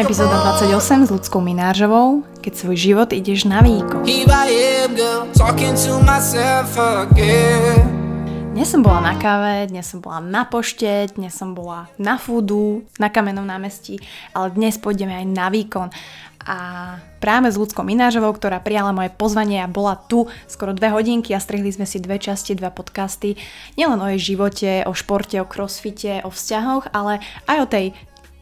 Epizóda 28 s ľudskou Minářovou, keď svoj život ideš na výkon. Dnes som bola na káve, dnes som bola na pošte, dnes som bola na foodu, na kamennom námestí, ale dnes pôjdeme aj na výkon a práve s ľudskou Minážovou, ktorá prijala moje pozvanie a bola tu skoro dve hodinky a strihli sme si dve časti, dva podcasty, nielen o jej živote, o športe, o crossfite, o vzťahoch, ale aj o tej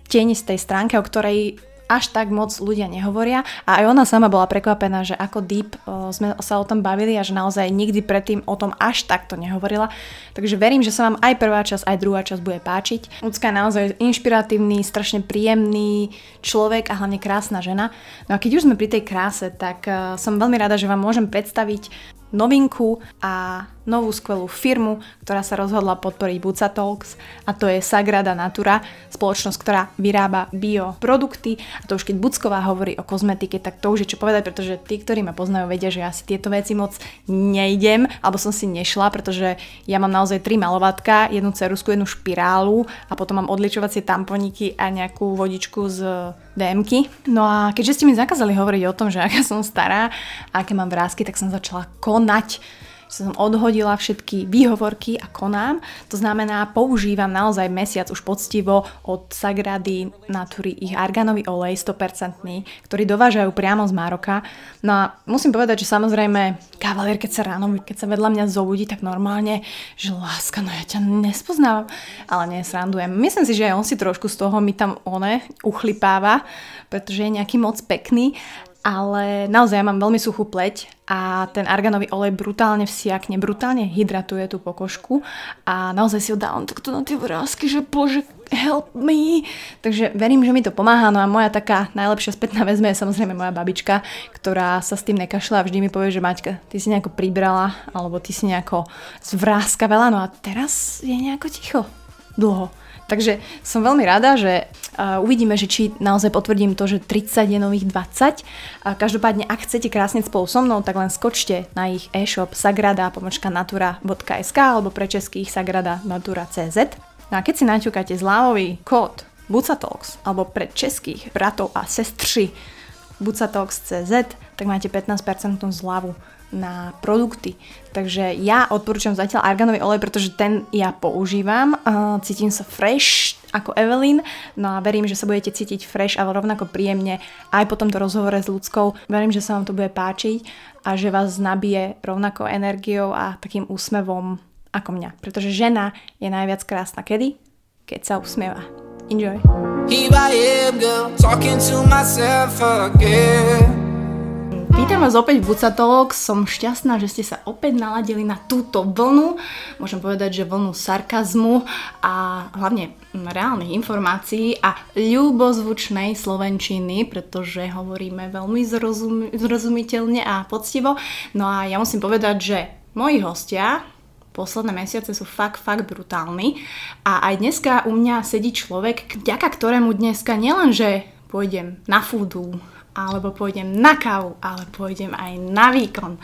tenistej stránke, o ktorej až tak moc ľudia nehovoria a aj ona sama bola prekvapená, že ako deep sme sa o tom bavili a že naozaj nikdy predtým o tom až takto nehovorila. Takže verím, že sa vám aj prvá časť, aj druhá časť bude páčiť. Ľudská je naozaj inšpiratívny, strašne príjemný človek a hlavne krásna žena. No a keď už sme pri tej kráse, tak uh, som veľmi rada, že vám môžem predstaviť novinku a novú skvelú firmu, ktorá sa rozhodla podporiť Buca Talks a to je Sagrada Natura, spoločnosť, ktorá vyrába bioprodukty a to už keď Bucková hovorí o kozmetike, tak to už je čo povedať, pretože tí, ktorí ma poznajú, vedia, že ja si tieto veci moc nejdem, alebo som si nešla, pretože ja mám naozaj tri malovatka, jednu cerusku, jednu špirálu a potom mám odličovacie tamponiky a nejakú vodičku z DMky. No a keďže ste mi zakázali hovoriť o tom, že aká som stará a aké mám vrázky, tak som začala konať som odhodila všetky výhovorky a konám. To znamená, používam naozaj mesiac už poctivo od Sagrady Natury ich arganový olej 100%, ktorý dovážajú priamo z Maroka. No a musím povedať, že samozrejme kavalier, keď sa ráno, keď sa vedľa mňa zobudí, tak normálne, že láska, no ja ťa nespoznávam, ale nesrandujem. Myslím si, že aj on si trošku z toho mi tam one uchlipáva, pretože je nejaký moc pekný ale naozaj ja mám veľmi suchú pleť a ten arganový olej brutálne vsiakne, brutálne hydratuje tú pokožku a naozaj si ho dávam takto na tie vrázky, že bože, help me. Takže verím, že mi to pomáha. No a moja taká najlepšia spätná väzme je samozrejme moja babička, ktorá sa s tým nekašľa a vždy mi povie, že Maťka, ty si nejako pribrala, alebo ty si nejako zvráskavela, no a teraz je nejako ticho. Dlho. Takže som veľmi rada, že uvidíme, že či naozaj potvrdím to, že 30 je nových 20. Uh, každopádne, ak chcete krásne spolu so mnou, tak len skočte na ich e-shop sagrada natura.sk alebo pre českých sagrada natura.cz. No a keď si naťukáte zľavový kód Bucatalks alebo pre českých bratov a sestry Bucatalks.cz, tak máte 15% zľavu na produkty. Takže ja odporúčam zatiaľ arganový olej, pretože ten ja používam. Cítim sa fresh ako Evelyn, no a verím, že sa budete cítiť fresh a rovnako príjemne aj po tomto rozhovore s ľudskou. Verím, že sa vám to bude páčiť a že vás nabije rovnako energiou a takým úsmevom ako mňa. Pretože žena je najviac krásna kedy? Keď sa usmieva. Enjoy. Here I am, girl, talking to myself again. Vítam vás opäť v Bucatalok, som šťastná, že ste sa opäť naladili na túto vlnu, môžem povedať, že vlnu sarkazmu a hlavne reálnych informácií a ľubozvučnej slovenčiny, pretože hovoríme veľmi zrozum- zrozumiteľne a poctivo. No a ja musím povedať, že moji hostia, posledné mesiace sú fakt, fakt brutálni. A aj dneska u mňa sedí človek, vďaka ktorému dneska nielenže pôjdem na foodu, alebo pôjdem na kávu, ale pôjdem aj na výkon.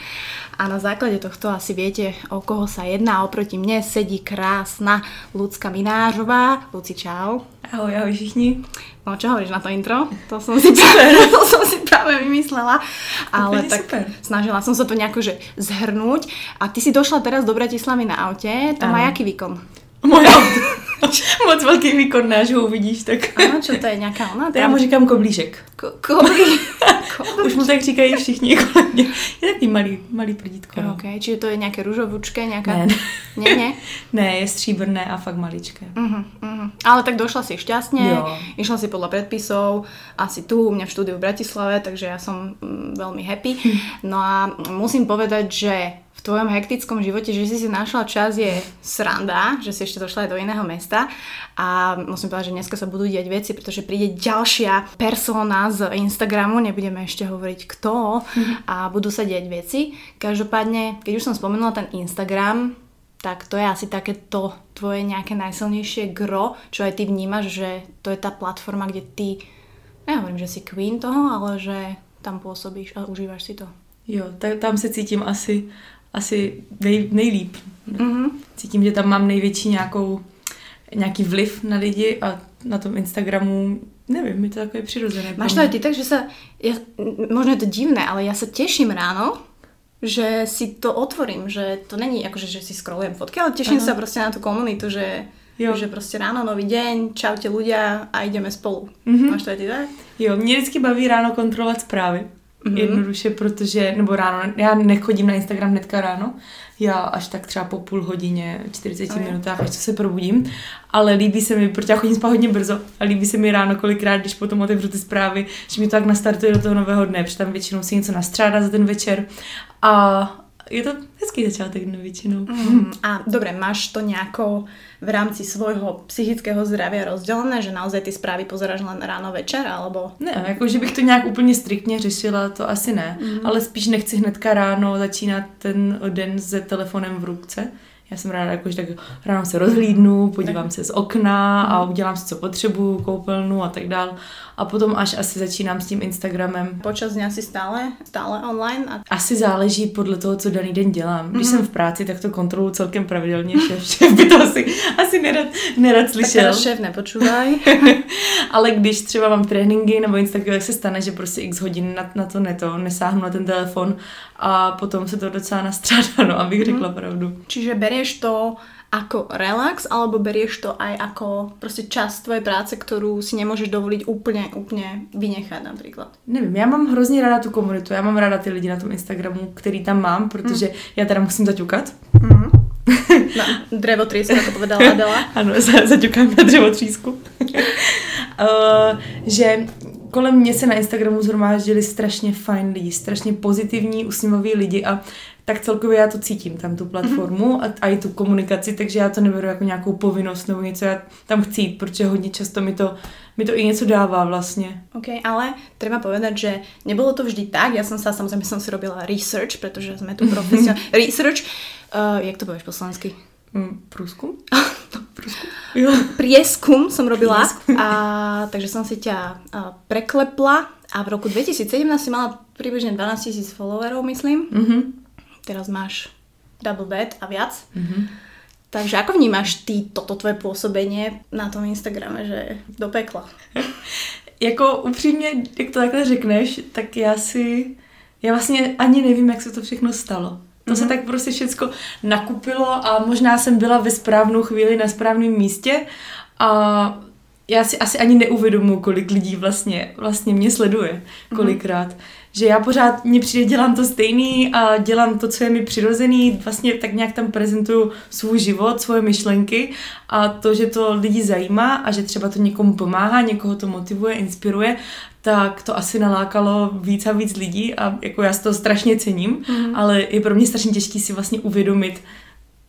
A na základe tohto asi viete, o koho sa jedná. Oproti mne sedí krásna Lucka Minářová. Luci, čau. Ahoj, ahoj všichni. No, čo hovoríš na to intro? To som si práve, to som si práve vymyslela. Ale Úplne tak super. snažila som sa to nejako že zhrnúť. A ty si došla teraz do Bratislavy na aute. To má Áno. jaký výkon? Moje auto. Moc velký výkon náš, ho uvidíš, tak... Ano, čo to je nějaká ona? To já mu říkám koblížek. Ko- koblí. Už mu tak říkají všichni kolem mě. Je takový malý, malý prdítko. No. Ok, čiže to je nějaké růžovúčké, nějaká... Ne, Ne, ne. ne, je stříbrné a fakt maličké. Uh-huh, uh-huh. Ale tak došla si šťastne, Jo. išla si podľa predpisov, asi tu u mňa v štúdiu v Bratislave, takže ja som mm, veľmi happy. No a musím povedať, že tvojom hektickom živote, že si si našla čas je sranda, že si ešte došla aj do iného mesta a musím povedať, že dneska sa budú diať veci, pretože príde ďalšia persona z Instagramu, nebudeme ešte hovoriť kto a budú sa diať veci. Každopádne, keď už som spomenula ten Instagram, tak to je asi takéto tvoje nejaké najsilnejšie gro, čo aj ty vnímaš, že to je tá platforma, kde ty, nehovorím, že si queen toho, ale že tam pôsobíš a užívaš si to. Jo, ta, tam se cítím asi, asi nej, nejlíp. Mhm. Cítím, že tam mám největší nějakou nějaký vliv na lidi a na tom Instagramu, nevím, mi to takové přirozené. Máš to aj ty tak, že sa, ja, možno je to divné, ale ja sa teším ráno, že si to otvorím, že to není akože, že si scrollujem fotky, ale teším Aha. sa proste na tú komunitu, že, Jo. že proste ráno, nový deň, čaute ľudia a ideme spolu. Mhm. Máš to aj ty tak? Jo, mě vždycky baví ráno kontrolovat zprávy. Mhm. Mm-hmm. Jednoduše, protože, nebo ráno, já nechodím na Instagram hnedka ráno, já až tak třeba po půl hodině, 40 Oh, minutách, až se probudím, ale líbí se mi, protože já chodím spát hodně brzo a líbí se mi ráno kolikrát, když potom otevřu ty zprávy, že mi to tak nastartuje do toho nového dne, protože tam většinou si něco nastřádá za ten večer a je to hezký začátek dne většinou. Mm, a dobre, máš to nejako v rámci svojho psychického zdravia rozdelené, že naozaj ty správy pozeráš len ráno, večer, alebo... Ne, jako že bych to nějak úplně striktně řešila, to asi ne, mm. ale spíš nechci hnedka ráno začínat ten den se telefonem v ruce. Já jsem ráda, jako, že tak ráno se rozhlídnu, podívám se z okna a udělám si, co potřebuju, koupelnu a tak dál. A potom až asi začínám s tím Instagramem. Počas dňa si stále, stále online a Asi záleží podle toho, co daný den dělám. Když Mhm. jsem v práci, tak to kontroluji celkem pravidelně. Šéf, šéf by to asi, asi nerad, nerad tak slyšel. teraz šéf nepočúvaj. Ale když třeba mám tréninky nebo něco takového, tak se stane, že prostě x hodin na, na to neto, nesáhnu na ten telefon a potom se to docela nastřádá, no, abych řekla pravdu. Čiže berieš to ako relax, alebo berieš to aj ako proste časť tvojej práce, ktorú si nemôžeš dovoliť úplne, úplne vynechať napríklad. Nevím, já mám hrozně ráda tu komunitu, já mám ráda ty lidi na tom Instagramu, který tam mám, protože já teda musím zaťukat. Mm-hmm. No, drevo trieska, ako povedala Adela. Ano, za- zaťukám na dřevotřísku. uh, že kolem mě se na Instagramu zhromáždili strašně fajn lidi, strašně pozitivní, usměvaví lidi a tak celkově já to cítím, tam tu platformu a, a i tu komunikaci, takže já to neberu jako nějakou povinnost nebo něco, já tam chci jít, protože hodně často mi to, mi to i něco dává vlastně. OK, ale treba povedať, že nebolo to vždy tak. Ja som sa, samozrejme som si robila research, pretože sme tu profesionálne. research, uh, jak to povieš po slovensky? Mm, průzkum? průzkum? Jo. Prieskum som robila, Prieskum. a, takže som si ťa uh, preklepla a v roku 2017 si mala približne 12 tisíc followerov, myslím. Mhm. Teraz máš double that a viac. Mhm. Takže ako vnímaš ty toto tvoje pôsobenie na tom Instagrame, že do pekla? Jako upřímně, jak to takhle řekneš, tak já si, já vlastně ani nevím, jak se to všechno stalo. To mm-hmm. se tak prostě všecko nakupilo a možná jsem byla ve správnou chvíli na správném místě a já si asi ani neuvědomuji, kolik lidí vlastně, vlastně mě sleduje kolikrát. Mm-hmm. Že já pořád mně přijde, dělám to stejný a dělám to, co je mi přirozený, vlastně tak nějak tam prezentuju svůj život, svoje myšlenky a to, že to lidi zajímá a že třeba to někomu pomáhá, někoho to motivuje, inspiruje, tak to asi nalákalo víc a víc lidí a jako já si to strašně cením, mm-hmm. ale je pro mě strašně těžký si vlastně uvědomit,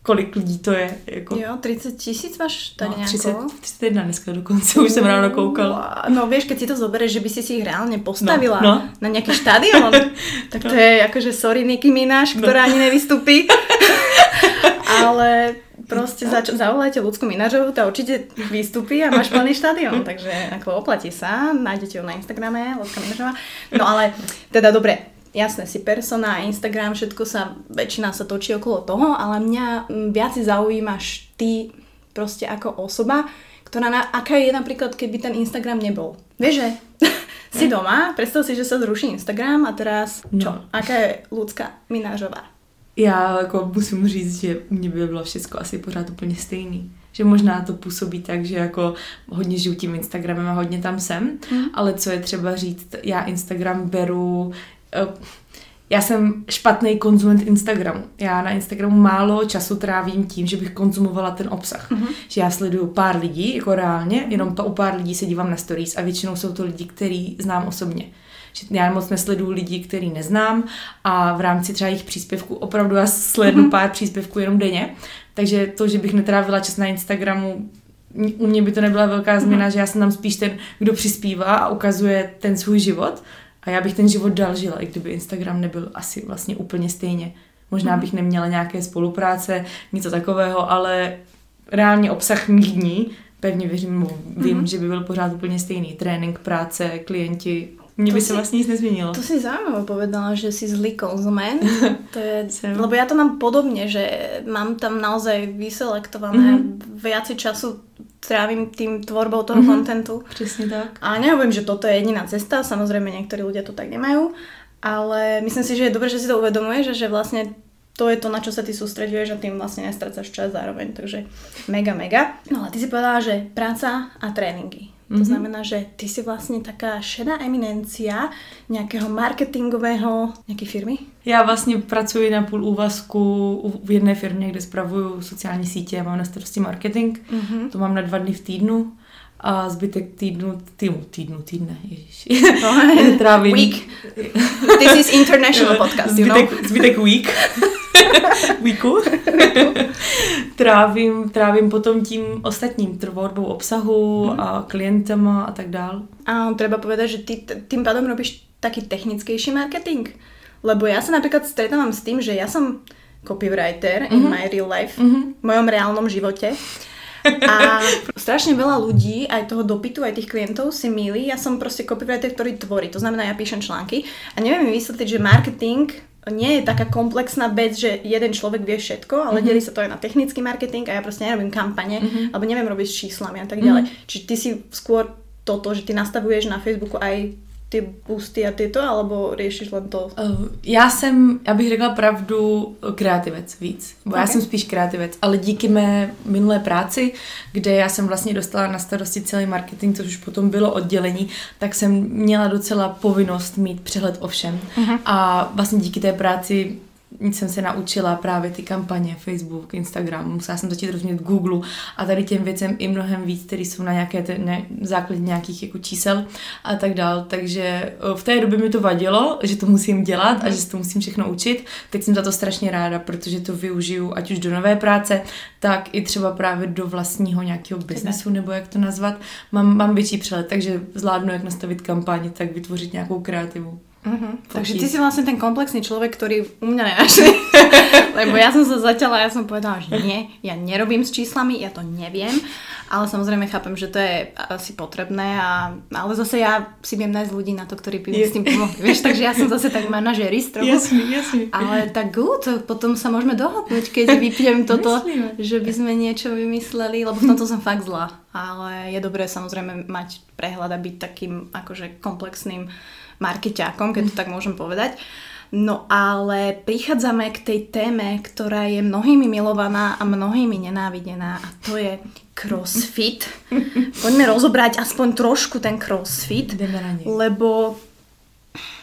kolik lidí to je. Jako, Jo, 30 tisíc máš tak no, nejako? 30, 31 dneska dokonce, už jsem ráno koukala. No vieš, keď si to zoberieš, že by si si ich reálne postavila No, no. na nejaký štadión, tak to je akože sorry Nicki Minaj, No. ktorá ani nevystupí. Ale proste zač- zavolajte ľudskú Minažovú, tá určite vystupí a máš plný štadión, takže ako oplatí sa, nájdete ju na Instagrame, ľudská Minažová. No ale teda dobre, jasné, si persona, Instagram, všetko sa, väčšina sa točí okolo toho, ale mňa mm, viac si zaujímaš ty proste ako osoba, ktorá na, aká je napríklad, keby ten Instagram nebol. Vieš, že si doma, predstav si, že sa zruší Instagram a teraz čo? No. Aká je ľudská Minážová? Já jako musím říct, že u mě by bylo všechno asi pořád úplně stejný. Že možná to působí tak, že jako hodně žiju tím Instagramem a hodně tam jsem, Mhm. ale co je třeba říct, já Instagram beru... eh, Já jsem špatný konzument Instagramu. Já na Instagramu málo času trávím tím, že bych konzumovala ten obsah. Mhm. Že já sleduju pár lidí, jako reálně, jenom u pár lidí se dívám na stories a většinou jsou to lidi, který znám osobně. Že já moc nesleduju lidi, který neznám a v rámci třeba jejich příspěvků opravdu já slednu Mhm. pár příspěvků jenom denně. Takže to, že bych netrávila čas na Instagramu, u mě by to nebyla velká změna, že já jsem tam spíš ten, kdo přispívá a ukazuje ten svůj život a já bych ten život dál žila, i kdyby Instagram nebyl asi vlastně úplně stejně. Možná bych neměla nějaké spolupráce, něco takového, ale reálně obsah mých dní, pevně věřím, vím, Mhm. že by byl pořád úplně stejný. Trénink, práce, klienti, mně by se vlastně nic nezměnilo. To si zaujímavé povedala, že si zlý konzument. To je, lebo ja to mám podobne, že mám tam naozaj vyselektované mm-hmm. viacej času trávim tým tvorbou toho mm-hmm. kontentu. Přesně tak. A nehovorím, že toto je jediná cesta, samozrejme niektorí ľudia to tak nemajú, ale myslím si, že je dobré, že si to uvedomuješ, že, že vlastne to je to, na čo sa ty sústreduješ a tým vlastne nestracaš čas zároveň, takže mega, mega. No a ty si povedala, že práca a tréningy. To mm-hmm. znamená, že ty si vlastne taká šedá eminencia nejakého marketingového, nejaké firmy? Já vlastně pracuji na půl úvazku v jedné firmě, kde spravuju sociální sítě a mám na starosti marketing. Mm-hmm. To mám na dva dny v týdnu a zbytek týdnu, týdnu, týdnu, týdne, ježiš. Trávím. Week. This is international podcast, zbytek, you know? Zbytek week. weeku. trávím, trávím potom tím ostatním, tvorbou obsahu hmm. a klientama a tak dál. A treba povedať, že ty tým pádom robíš taký technickejší marketing. Lebo ja sa napríklad stretávam s tým, že ja som copywriter mm-hmm. in mhm. my real life, mm-hmm. v mojom reálnom živote. A strašne veľa ľudí, aj toho dopytu, aj tých klientov si milí. Ja som proste copywriter, ktorý tvorí. To znamená, ja píšem články a neviem mi vysvetliť, že marketing nie je taká komplexná vec, že jeden človek vie všetko, ale mm-hmm. delí sa to aj na technický marketing a ja proste nerobím kampane, mm-hmm. alebo neviem robiť s číslami a tak ďalej. Mm-hmm. Čiže ty si skôr toto, že ty nastavuješ na Facebooku aj ty boosty a tyto, alebo riešiš len to? Uh, já jsem, já bych řekla pravdu, kreativec víc. Bo okay. já jsem spíš kreativec, ale díky mé minulé práci, kde já jsem vlastně dostala na starosti celý marketing, což už potom bylo oddělení, tak jsem měla docela povinnost mít přehled o všem. Uh-huh. A vlastně díky té práci jsem se naučila právě ty kampaně, Facebook, Instagram, musela jsem začít rozumět Google a tady těm věcem i mnohem víc, které jsou na nějaké te, ne, základě nějakých jako čísel a tak dál. Takže v té době mi to vadilo, že to musím dělat a že se to musím všechno učit. Teď jsem za to strašně ráda, protože to využiju ať už do nové práce, tak i třeba právě do vlastního nějakého biznesu, nebo jak to nazvat. Mám, mám větší přehled, takže zvládnu, jak nastavit kampaně, tak vytvořit nějakou kreativu. Uh-huh. Takže ty si vlastne ten komplexný človek, ktorý u mňa nenašli. Lebo ja som sa zatiaľa, ja som povedala, že nie, ja nerobím s číslami, ja to neviem, ale samozrejme chápem, že to je asi potrebné, a, ale zase ja si viem nájsť ľudí na to, ktorí by mi s tým pomohli. Vieš, takže ja som zase tak manažerist trochu. Jasný, jasný. Ale tak good, potom sa môžeme dohodnúť, keď vypijem toto, Myslíme. že by sme niečo vymysleli, lebo v tomto som fakt zlá. Ale je dobré samozrejme mať prehľad a byť takým akože komplexným markeťákom, keď to tak môžem povedať. No ale prichádzame k tej téme, ktorá je mnohými milovaná a mnohými nenávidená a to je crossfit. Poďme rozobrať aspoň trošku ten crossfit, lebo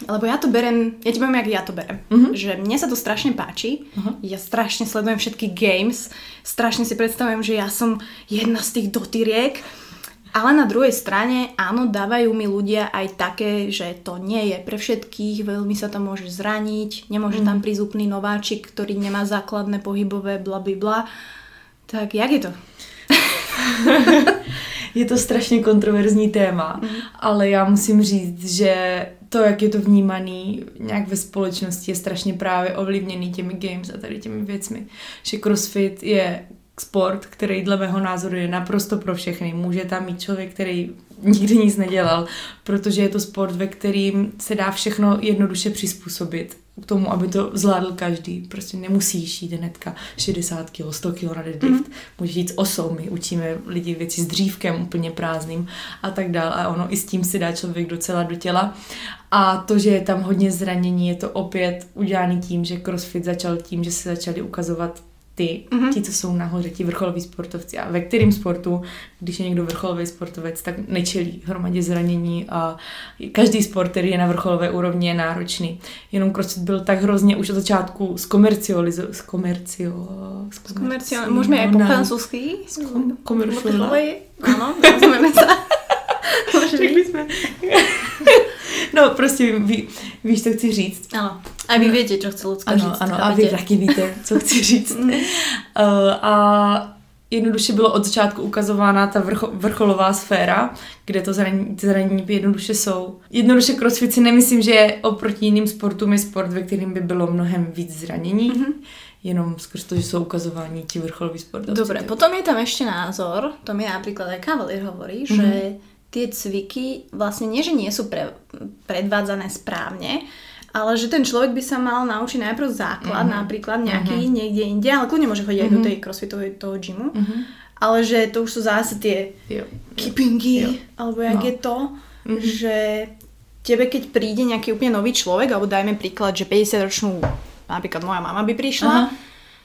lebo ja to berem, ja ti poviem, jak ja to berem. Uh-huh. Že mne sa to strašne páči, uh-huh. ja strašne sledujem všetky games, strašne si predstavujem, že ja som jedna z tých dotyriek ale na druhej strane, áno, dávajú mi ľudia aj také, že to nie je pre všetkých, veľmi sa to môže zraniť, nemôže mm. tam prísť úplný nováčik, ktorý nemá základné pohybové bla bla. Tak jak je to? je to strašně kontroverzní téma, mm. ale já musím říct, že to, jak je to vnímaný nějak ve společnosti, je strašně právě ovlivněný těmi games a tady těmi věcmi. Že CrossFit je sport, který dle mého názoru je naprosto pro všechny. Může tam mít člověk, který nikdy nic nedělal, protože je to sport, ve kterým se dá všechno jednoduše přizpůsobit k tomu, aby to zvládl každý. Prostě nemusíš jít hnedka 60 kg, 100 kg na deadlift. Mm. Můžeš jít s osou, my učíme lidi věci s dřívkem úplně prázdným a tak dál. A ono i s tím si dá člověk docela do těla. A to, že je tam hodně zranění, je to opět udělaný tím, že CrossFit začal tím, že se začali ukazovat ty, mm-hmm. ti, co jsou nahoře, ti vrcholoví sportovci. A ve kterém sportu, když je někdo vrcholový sportovec, tak nečelí hromadě zranění a každý sport, který je na vrcholové úrovni, je náročný. Jenom crossfit byl tak hrozně už od začátku zkomercializo... Zkomercio... Zkomercio... Můžeme i po francouzsky? Komercializovat. Ano, rozumíme se. Řekli jsme. No, prostě ví, víš, co chci říct. Ano. A vy víte, co chci Lucka ano, říct. Ano, a vy taky víte, co chci říct. uh, a jednoduše bylo od začátku ukazována ta vrcho, vrcholová sféra, kde to zranění, ty zranění jednoduše jsou. Jednoduše crossfit si nemyslím, že oproti jiným sportům je sport, ve kterým by bylo mnohem víc zranění. Mm-hmm jenom skrz to, že jsou ukazováni ti vrcholoví sportovci. Dobre, potom je tam ešte názor, to mi napríklad aj Cavalier hovorí, mm-hmm. že tie cviky vlastne nie, že nie sú pre, predvádzané správne, ale že ten človek by sa mal naučiť najprv základ, mm-hmm. napríklad nejaký mm-hmm. niekde inde, ale kľudne môže chodiť mm-hmm. aj do mhm. tej crossfitovej toho gymu. Mm-hmm. ale že to už sú zase tie Jo. keepingy, Jo. alebo jak No. je to, Mhm. že tebe keď príde nejaký úplne nový človek, alebo dajme príklad, že 50-ročnú, napríklad moja mama by prišla, Aha.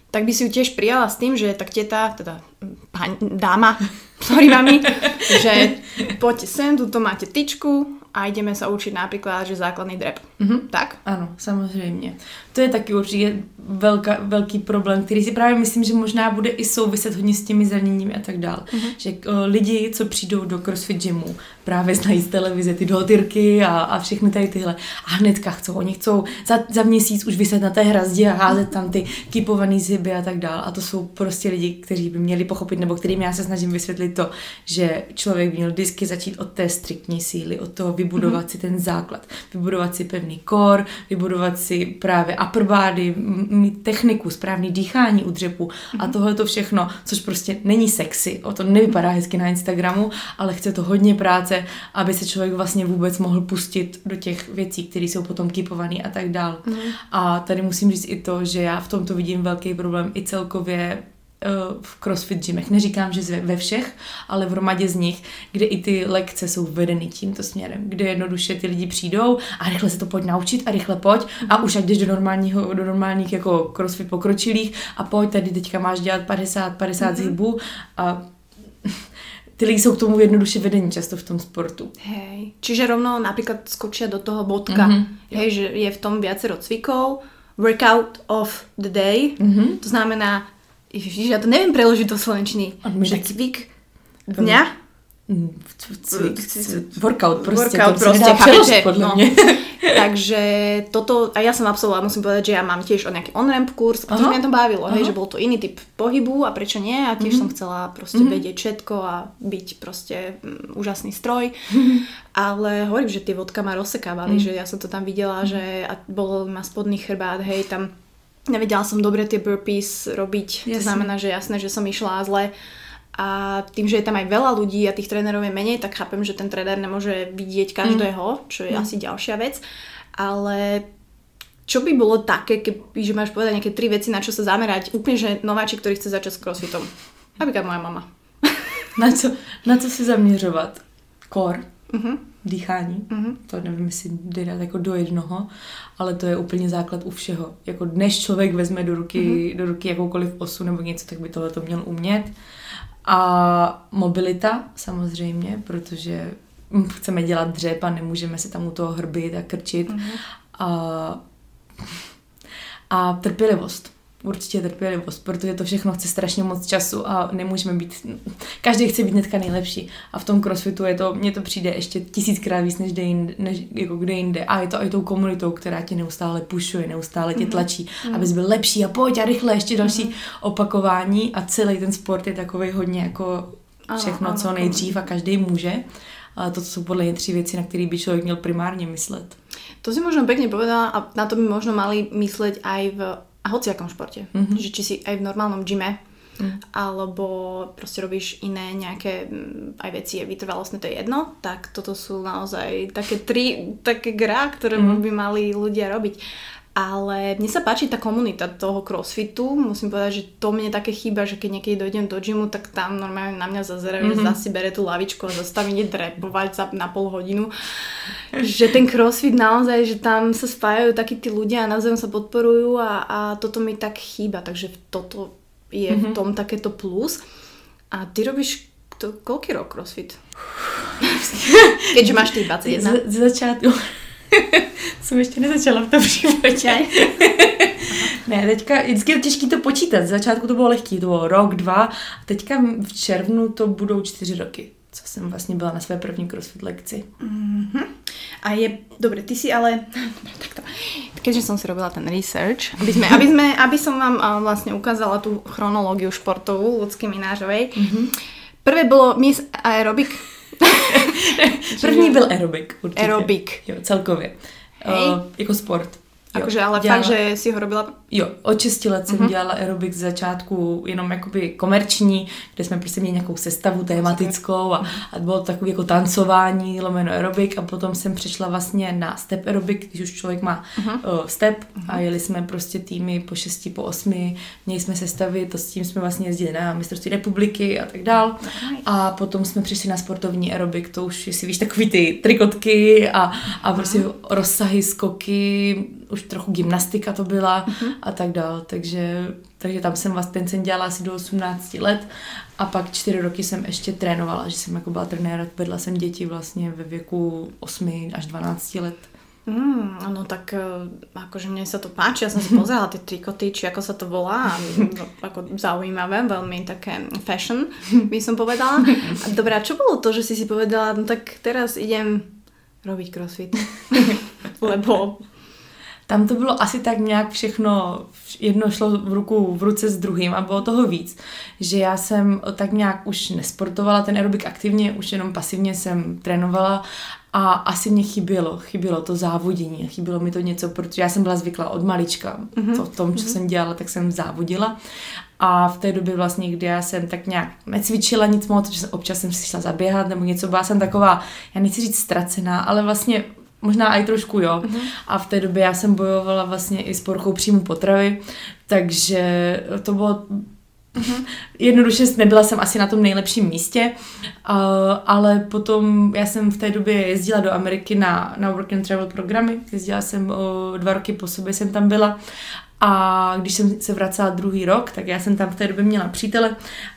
tak by si ju tiež prijala s tým, že tak teta, teda pán, dáma, sorry mami, že poďte sem, tuto máte tyčku a ideme sa učiť napríklad, že základný drep. Mhm. Tak? Ano, samozřejmě. To je taky určitě velká, velký problém, který si právě myslím, že možná bude i souviset hodně s těmi zraněními a tak dál. Mhm. Mm-hmm. Že uh, lidi, co přijdou do CrossFit gymu, právě znají z televize ty dotyrky a, a všechny tady tyhle. A hnedka chcou, oni chcou za, za měsíc už vyset na té hrazdě a házet tam ty kipovaný ziby a tak dál. A to jsou prostě lidi, kteří by měli pochopit, nebo kterým já se snažím vysvětlit to, že člověk měl vždycky začít od té striktní síly, od toho vybudovat mm-hmm. si ten základ, vybudovat si pevný core, vybudovat si právě upper body, m- mít techniku, správný dýchání u dřepu a tohle to všechno, což prostě není sexy, o to nevypadá hezky na Instagramu, ale chce to hodně práce, aby se člověk vlastně vůbec mohl pustit do těch věcí, které jsou potom kipované a tak dál. Mm-hmm. A tady musím říct i to, že já v tomto vidím velký problém i celkově v CrossFit gymech. Neříkám, že ve všech, ale v hromadě z nich, kde i ty lekce jsou vedeny tímto směrem, kde jednoduše ty lidi přijdou a rychle se to pojď naučit a rychle pojď a už ať jdeš do, normálního, do normálních jako CrossFit pokročilých a pojď, tady teďka máš dělat 50, 50 mm-hmm. zhybů a ty lidi jsou k tomu jednoduše vedení často v tom sportu. Hej. Čiže rovno napríklad skočia do toho bodka. Mhm. Hej, že je v tom viacero cvikov. Workout of the day. Mhm. To znamená, ježiš, ja to neviem preložiť do slovenčiny. Že cvik dňa. Mm, cvik, Workout prostě, Workout prostě, přeložit, chápete? No. Takže toto, a ja som absolvovala, musím povedať, že ja mám tiež o nejaký on-ramp kurz, pretože mňa to bavilo, hej, že bol to iný typ pohybu a prečo nie, a tiež som chcela proste vedieť všetko a byť proste mm, úžasný stroj, ale hovorím, že tie vodka ma rozsekávali, že ja som to tam videla, že a bol ma spodný chrbát, hej, tam nevedela som dobre tie burpees robiť, to Jasne. znamená, že jasné, že som išla zle a tým, že je tam aj veľa ľudí a tých trénerov je menej, tak chápem, že ten tréner nemôže vidieť každého, čo je asi ďalšia vec. Ale čo by bolo také, keby, že máš povedať nejaké tri veci, na čo sa zamerať, úplne, že nováčik, ktorý chce začať s crossfitom. Napríklad moja mama. Na co, na co si zaměřovat? Core, Mhm. Dýchání, Mhm. to nevím, jestli jde dát jako do jednoho, ale to je úplně základ u všeho. Jako než člověk vezme do ruky, mm-hmm. do ruky jakoukoliv osu nebo něco, tak by tohle to měl umět. A mobilita samozřejmě, protože chceme dělat dřep a nemůžeme se tam u toho hrbit a krčit. Mm-hmm. A, a trpělivost. Určitě trpělivost, protože to všechno chce strašně moc času a nemůžeme být, každý chce být hnedka nejlepší a v tom crossfitu je to, mně to přijde ještě tisíckrát víc než, kde jinde, než jako kde jinde a je to i tou komunitou, která tě neustále pušuje, neustále tě tlačí, mm-hmm. abys byl lepší a pojď a rychle ještě další mm-hmm. opakování a celý ten sport je takový hodně jako Ano, všechno, ano, co nejdřív a každý může. Ale to jsou podle mě tři věci, na které by člověk měl primárně myslet. To si možno pekne povedala a na to by možno mali mysleť aj v a hociakom športe. Mhm. Že či si aj v normálnom gyme, Mm. alebo proste robíš iné nejaké mm, aj veci, je vytrvalostné, to je jedno, tak toto sú naozaj také tri, také grá, ktoré Mhm. by mali ľudia robiť. Ale mne sa páči tá komunita toho crossfitu, musím povedať, že to mne také chýba, že keď niekedy dojdem do gymu, tak tam normálne na mňa zazerajú, mm-hmm. že zasi bere tú lavičku a zastaví ide drepovať za, na pol hodinu. že ten crossfit naozaj, že tam sa spájajú takí tí ľudia a navzájom sa podporujú a, a toto mi tak chýba, takže toto je mm-hmm. v tom takéto plus. A ty robíš to, koľký rok crossfit? Keďže máš ty 21. Z, z začátku jsem ještě nezačala v tom životě. ne, teďka vždycky je těžké to počítat. Z začátku to bylo lehký, to bylo rok, dva. A teďka v červnu to budou čtyři roky, co jsem vlastně byla na své první crossfit lekci. Mm-hmm. A je, dobre, ty si ale, takto, keďže som si robila ten research, aby, sme, aby, sme, aby som vám a, vlastne ukázala tú chronológiu športovú ľudský Minářovej. Mm-hmm. Prvé bolo Miss Aerobic. První byl aerobik určitě. Aerobik. Jo, celkově. Hej. Uh, jako sport. Akože ale dělala... fakt, že si ho robila? Jo, od 6 let jsem uh-huh. dělala aerobik z začátku jenom jakoby komerční, kde jsme prostě měli nějakou sestavu tematickou a, a bylo to takový jako tancování, lomeno aerobik a potom jsem přešla vlastně na step aerobik, když už člověk má uh-huh. uh, step uh-huh. a jeli jsme prostě týmy po 6, po 8, měli jsme sestavy, to s tím jsme vlastně jezdili na mistrovství republiky a tak dál. Uh-huh. A potom jsme přišli na sportovní aerobik, to už, jestli víš, takový ty trikotky a, a prostě uh-huh. rozsahy, skoky, už trochu gymnastika to byla uh-huh. a tak dál, takže, takže tam jsem vlastně, ten jsem dělala asi do 18 let a pak čtyři roky jsem ještě trénovala, že jsem jako byla trenéra, vedla jsem děti vlastně ve věku 8 až 12 let. Mm, no tak eh, akože mne sa to páči, ja som si pozerala tie trikoty, či ako sa to volá, ako zaujímavé, veľmi také fashion, by som povedala. A dobré, a čo bolo to, že si si povedala, no tak teraz idem robiť crossfit, lebo tam to bylo asi tak nějak všechno, jedno šlo v ruku v ruce s druhým a bylo toho víc, že já jsem tak nějak už nesportovala ten aerobik aktivně, už jenom pasivně jsem trénovala a asi mě chybělo, chybělo to závodění, chybělo mi to něco, protože já jsem byla zvyklá od malička, mm-hmm. to, v tom, co mm-hmm. jsem dělala, tak jsem závodila a v té době vlastně, kdy já jsem tak nějak necvičila nic moc, že občas jsem si šla zaběhat nebo něco, byla jsem taková, já nechci říct ztracená, ale vlastně Možná i trošku, jo. Uh-huh. A v té době já jsem bojovala vlastně i s poruchou příjmu potravy, takže to bylo Uh-huh. Jednoduše nebyla jsem asi na tom nejlepším místě, uh, ale potom já jsem v té době jezdila do Ameriky na, na work and travel programy, jezdila jsem uh, dva roky po sobě, jsem tam byla a když jsem se vracela druhý rok, tak já jsem tam v té době měla přítele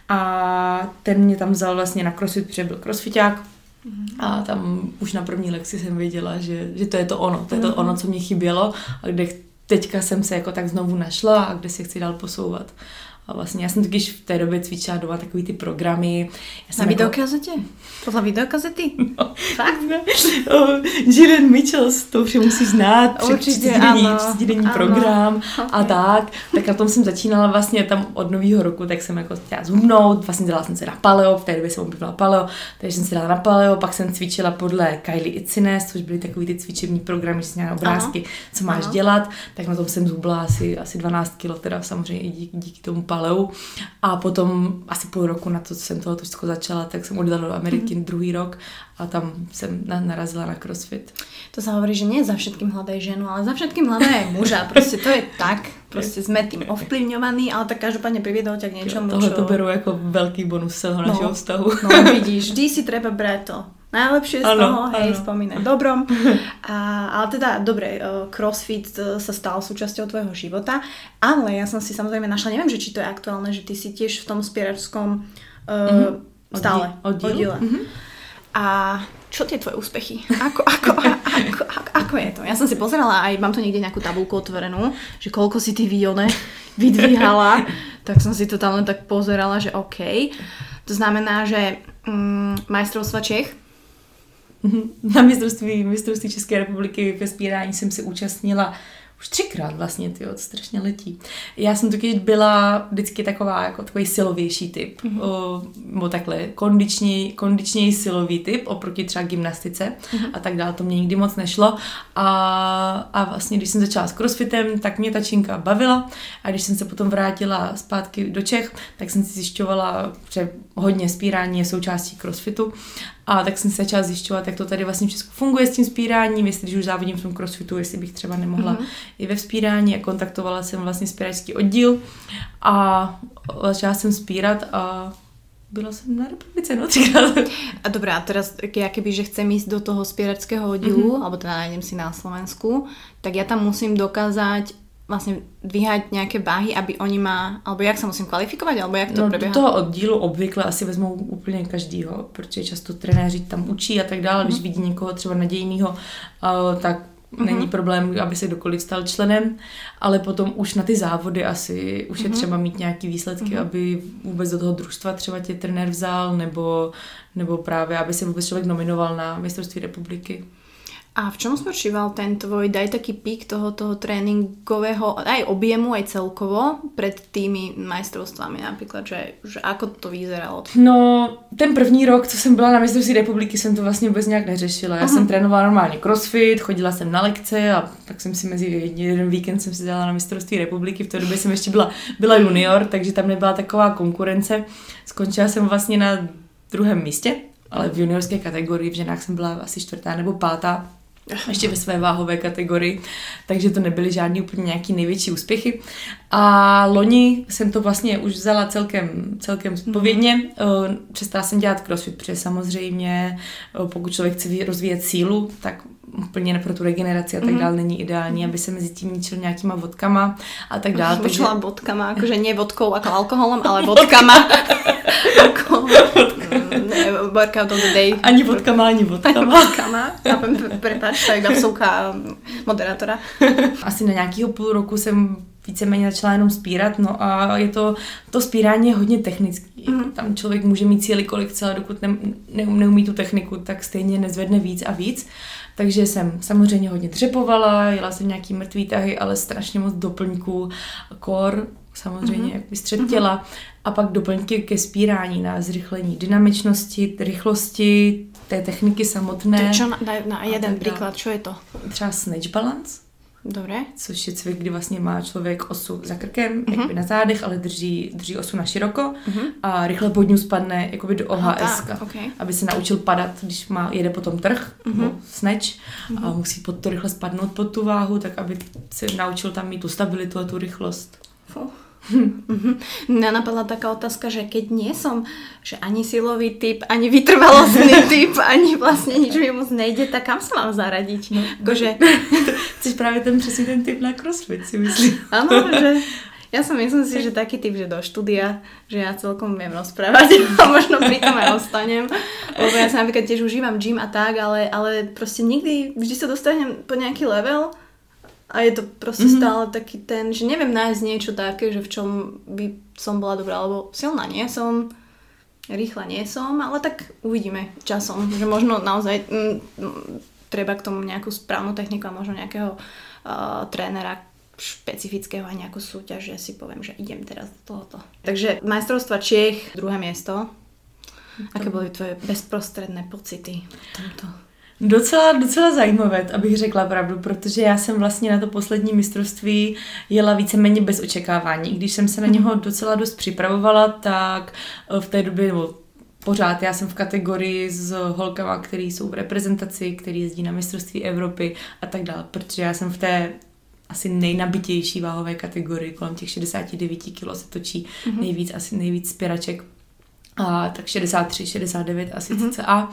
a ten mě tam vzal vlastně na crossfit, protože byl crossfiták a tam už na první lekci jsem věděla, že, že to je to ono, to je to mhm. ono, co mě chybělo a kde teďka jsem se jako tak znovu našla a kde se chci dál posouvat. A vlastně já jsem totiž v té době cvičila doma takový ty programy. Já jsem Na jako... videokazetě? Podle videokazety? No. Fakt? Ne? Jiren Mitchells, to už musí znát. Určitě, ano. program a tak. Tak na tom jsem začínala vlastně tam od nového roku, tak jsem jako chtěla zhubnout. Vlastně dělala jsem se na paleo, v té době jsem objevila paleo, takže jsem si dala na paleo, pak jsem cvičila podle Kylie Itzines, což byly takový ty cvičební programy, že jsem měla obrázky, Aha. co máš Aha. dělat. Tak na tom jsem zhubla asi, asi 12 kg, teda samozřejmě i díky, díky tomu Paleu a potom asi půl roku na to, co jsem toho trošku začala, tak jsem odjela do Ameriky mm. druhý rok a tam jsem narazila na crossfit. To sa hovorí, že nie za všetkým hľadaj ženu, ale za všetkým hľadaj muža. Prostě to je tak. Prostě jsme tím ovplyvňovaní, ale tak každopádně priviedol ťa k něčemu, Tohle čo... to beru jako velký bonus celého no, našeho vztahu. No vidíš, vždy si treba brať to najlepšie z ano, toho, hej, spomínať dobrom. A, ale teda, dobre, e, crossfit e, sa stal súčasťou tvojho života, ale ja som si samozrejme našla, neviem, že či to je aktuálne, že ty si tiež v tom spieračskom uh, mm-hmm. stále oddíle. Mm-hmm. A čo tie tvoje úspechy? Ako, ako, ako, ako, ako je to? Ja som si pozerala, aj mám tu niekde nejakú tabulku otvorenú, že koľko si ty výone vydvíhala, tak som si to tam len tak pozerala, že OK. To znamená, že um, majstrovstva Čech Na mistrovství, mistrovství České republiky ve spírání jsem se účastnila už třikrát vlastně, ty strašně letí. Já jsem totiž byla vždycky taková, jako takový silovější typ, mm-hmm. o, nebo takhle, kondičněji, kondičněji silový typ, oproti třeba gymnastice mm-hmm. a tak dále, to mě nikdy moc nešlo a, a vlastně, když jsem začala s crossfitem, tak mě ta činka bavila a když jsem se potom vrátila zpátky do Čech, tak jsem si zjišťovala, že hodně spírání je součástí crossfitu a tak jsem se začala zjišťovat, jak to tady vlastně v Česku funguje s tím spíráním, jestli když už závodím v tom crossfitu, jestli bych třeba nemohla mm-hmm. i ve spírání a kontaktovala jsem vlastně spíračský oddíl a začala jsem spírat a byla jsem na republice, no třikrát. A dobrá, a teraz, ja keby, že chcem ísť do toho spieračského oddílu, mm-hmm. alebo teda nájdem si na Slovensku, tak ja tam musím dokázať vlastně dvíhať nějaké váhy, aby oni má, alebo jak se musím kvalifikovat, alebo jak to no, proběhá? Do toho oddílu obvykle asi vezmou úplně každýho, protože často trenéři tam učí a tak dále, mm-hmm. když mhm. vidí někoho třeba nadějného, uh, tak mm-hmm. není problém, aby se kdokoliv stal členem, ale potom už na ty závody asi už mm-hmm. je mhm. třeba mít nějaký výsledky, mm-hmm. aby vůbec do toho družstva třeba tě trenér vzal, nebo, nebo právě, aby se vůbec člověk nominoval na mistrovství republiky. A v čom spočíval ten tvoj, daj taký pík toho, toho tréningového, aj objemu, aj celkovo, pred tými majstrovstvami například, že, že ako to vyzeralo? No, ten první rok, co jsem byla na mistrovství republiky, jsem to vlastně vůbec nějak neřešila. Já Aha. jsem trénovala normálně crossfit, chodila jsem na lekce a tak jsem si mezi jeden víkend jsem si dala na mistrovství republiky. V té době jsem ještě byla, byla junior, takže tam nebyla taková konkurence. Skončila jsem vlastně na druhém místě, ale v juniorské kategorii v ženách jsem byla asi čtvrtá nebo pátá ještě ve své váhové kategorii, takže to nebyly žádný úplně nějaký největší úspěchy. A loni jsem to vlastně už vzala celkem, celkem zpovědně. Mm-hmm. Přestala jsem dělat crossfit, protože samozřejmě eh, pokud člověk chce rozvíjet sílu, tak úplně pro tu regeneraci a tak dále není ideální, aby se mezi tím ničil nějakýma vodkama a tak dále. Takže... vodkama, jakože ne vodkou jako alkoholem, ale vodkama. workout of the day. Ani vodkama, ani vodkama. vodkama. Prepač, to je gavsouka moderátora. Asi na nějakého půl roku jsem víceméně začala jenom spírat, no a je to, to spírání je hodně technický. Mm. Tam člověk může mít cíli kolik chce, dokud ne, ne, neumí tu techniku, tak stejně nezvedne víc a víc. Takže jsem samozřejmě hodně dřepovala, jela jsem nějaký mrtvý tahy, ale strašně moc doplňků, kor, samozřejmě, mm-hmm. jak střed těla, mm-hmm. a pak doplňky ke spírání na zrychlení dynamičnosti, rychlosti, té techniky samotné. To čo na, na jeden příklad, co je to? Třeba snatch balance, Dobré. Což je cvik, kdy vlastně má člověk osu za krkem, uh-huh. jakoby na zádech, ale drží, drží osu na široko uh-huh. a rychle pod ní spadne jakoby do OHS, okay. aby se naučil padat, když má, jede potom trh, uh-huh. snatch uh-huh. a musí pod to rychle spadnout pod tu váhu, tak aby se naučil tam mít tu stabilitu a tu rychlost. Fuh. Mm-hmm. Mňa napadla taká otázka, že keď nie som že ani silový typ, ani vytrvalostný typ, ani vlastně nič mi moc nejde, tak kam se mám zaradiť? No, Akože... Jsi právě ten přesně ten typ na crossfit, si myslím. Ano, že ja som myslím si, že taký typ, že do štúdia, že ja celkom viem rozprávať a možno pri tom aj ostanem. Lebo ja sa napríklad tiež užívam gym a tak, ale, ale proste nikdy, vždy sa dostanem po nejaký level a je to prostě mm-hmm. stále taký ten, že neviem nájsť niečo také, že v čom by som bola dobrá, lebo silná nie som, rýchla nie som, ale tak uvidíme časom, že možno naozaj m, m, treba k tomu nejakú správnu techniku a možno nejakého uh, trénera špecifického a nejakú súťaž, že si poviem, že idem teraz do tohoto. Takže majstrovstva Čech, druhé miesto. Aké byly tvoje bezprostředné pocity v tomto? Docela, docela zajímavé, abych řekla pravdu, protože já jsem vlastně na to poslední mistrovství jela víceméně bez očekávání. Když jsem se na něho docela dost připravovala, tak eh, v té době, nebo pořád já jsem v kategorii s holkama, který jsou v reprezentaci, který jezdí na mistrovství Evropy a tak dále, protože já jsem v té asi nejnabitější váhové kategorii, kolem těch 69 kg se točí mm-hmm. nejvíc, asi nejvíc spěraček a, tak 63, 69 asi mm-hmm. cca.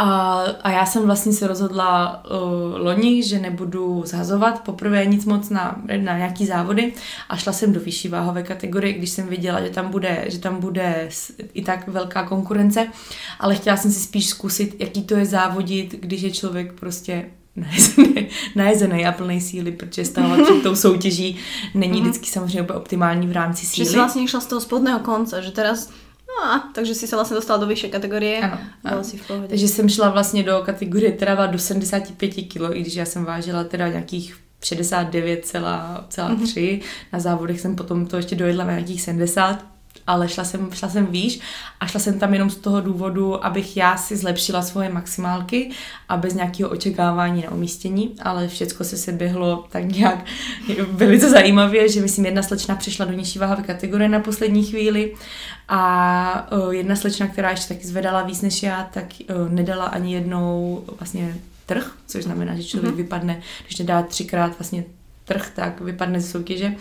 A, a já jsem vlastně se rozhodla uh, loni, že nebudu zhazovat poprvé nic moc na, na nějaký závody a šla jsem do vyšší váhové kategorie, když jsem viděla, že tam bude, že tam bude i tak velká konkurence, ale chtěla jsem si spíš zkusit, jaký to je závodit, když je člověk prostě najezený, najezený a plný síly, protože stále před tou soutěží není mm-hmm. vždycky samozřejmě úplně optimální v rámci síly. Že jsi vlastně šla z toho spodného konce, že teraz No a, takže si se vlastně dostala do vyšší kategorie. Ano. ano. si v pohodě. Takže jsem šla vlastně do kategorie trava do 75 kg, i když já jsem vážila teda nějakých 69,3. Mm-hmm. Na závodech jsem potom to ještě dojedla na nějakých 70 ale šla jsem, šla jsem výš a šla jsem tam jenom z toho důvodu, abych já si zlepšila svoje maximálky a bez nějakého očekávání na umístění, ale všechno se se běhlo tak nějak velice zajímavě, že myslím jedna slečna přišla do nižší váhové kategorie na poslední chvíli a jedna slečna, která ještě taky zvedala víc než já, tak nedala ani jednou vlastně trh, což znamená, že člověk mm-hmm. vypadne, když nedá třikrát vlastně trh, tak vypadne ze soutěže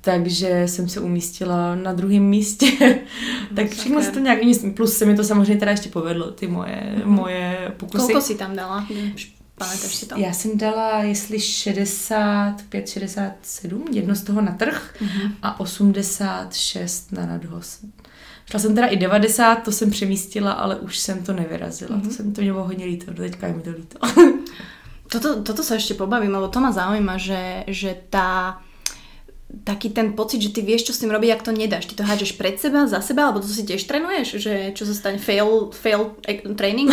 takže jsem se umístila na druhém místě. tak všechno se to nějak umístím. Plus se mi to samozřejmě teda ještě povedlo, ty moje, mm. moje pokusy. Kolko si tam dala? Pamatuješ si to? Já jsem dala, jestli 65, 67, jedno z toho na trh mm-hmm. a 86 na nadhoz. Šla jsem teda i 90, to jsem přemístila, ale už jsem to nevyrazila. Mm-hmm. To jsem to mělo hodně líto, do teďka je mi to líto. toto, toto sa ešte pobavím, lebo to ma zaujíma, že, že tá taký ten pocit, že ty vieš, čo s tým robiť, ak to nedáš. Ty to hádžeš pred seba, za seba, alebo to si tiež trénuješ? Že čo sa stane? Fail, fail training?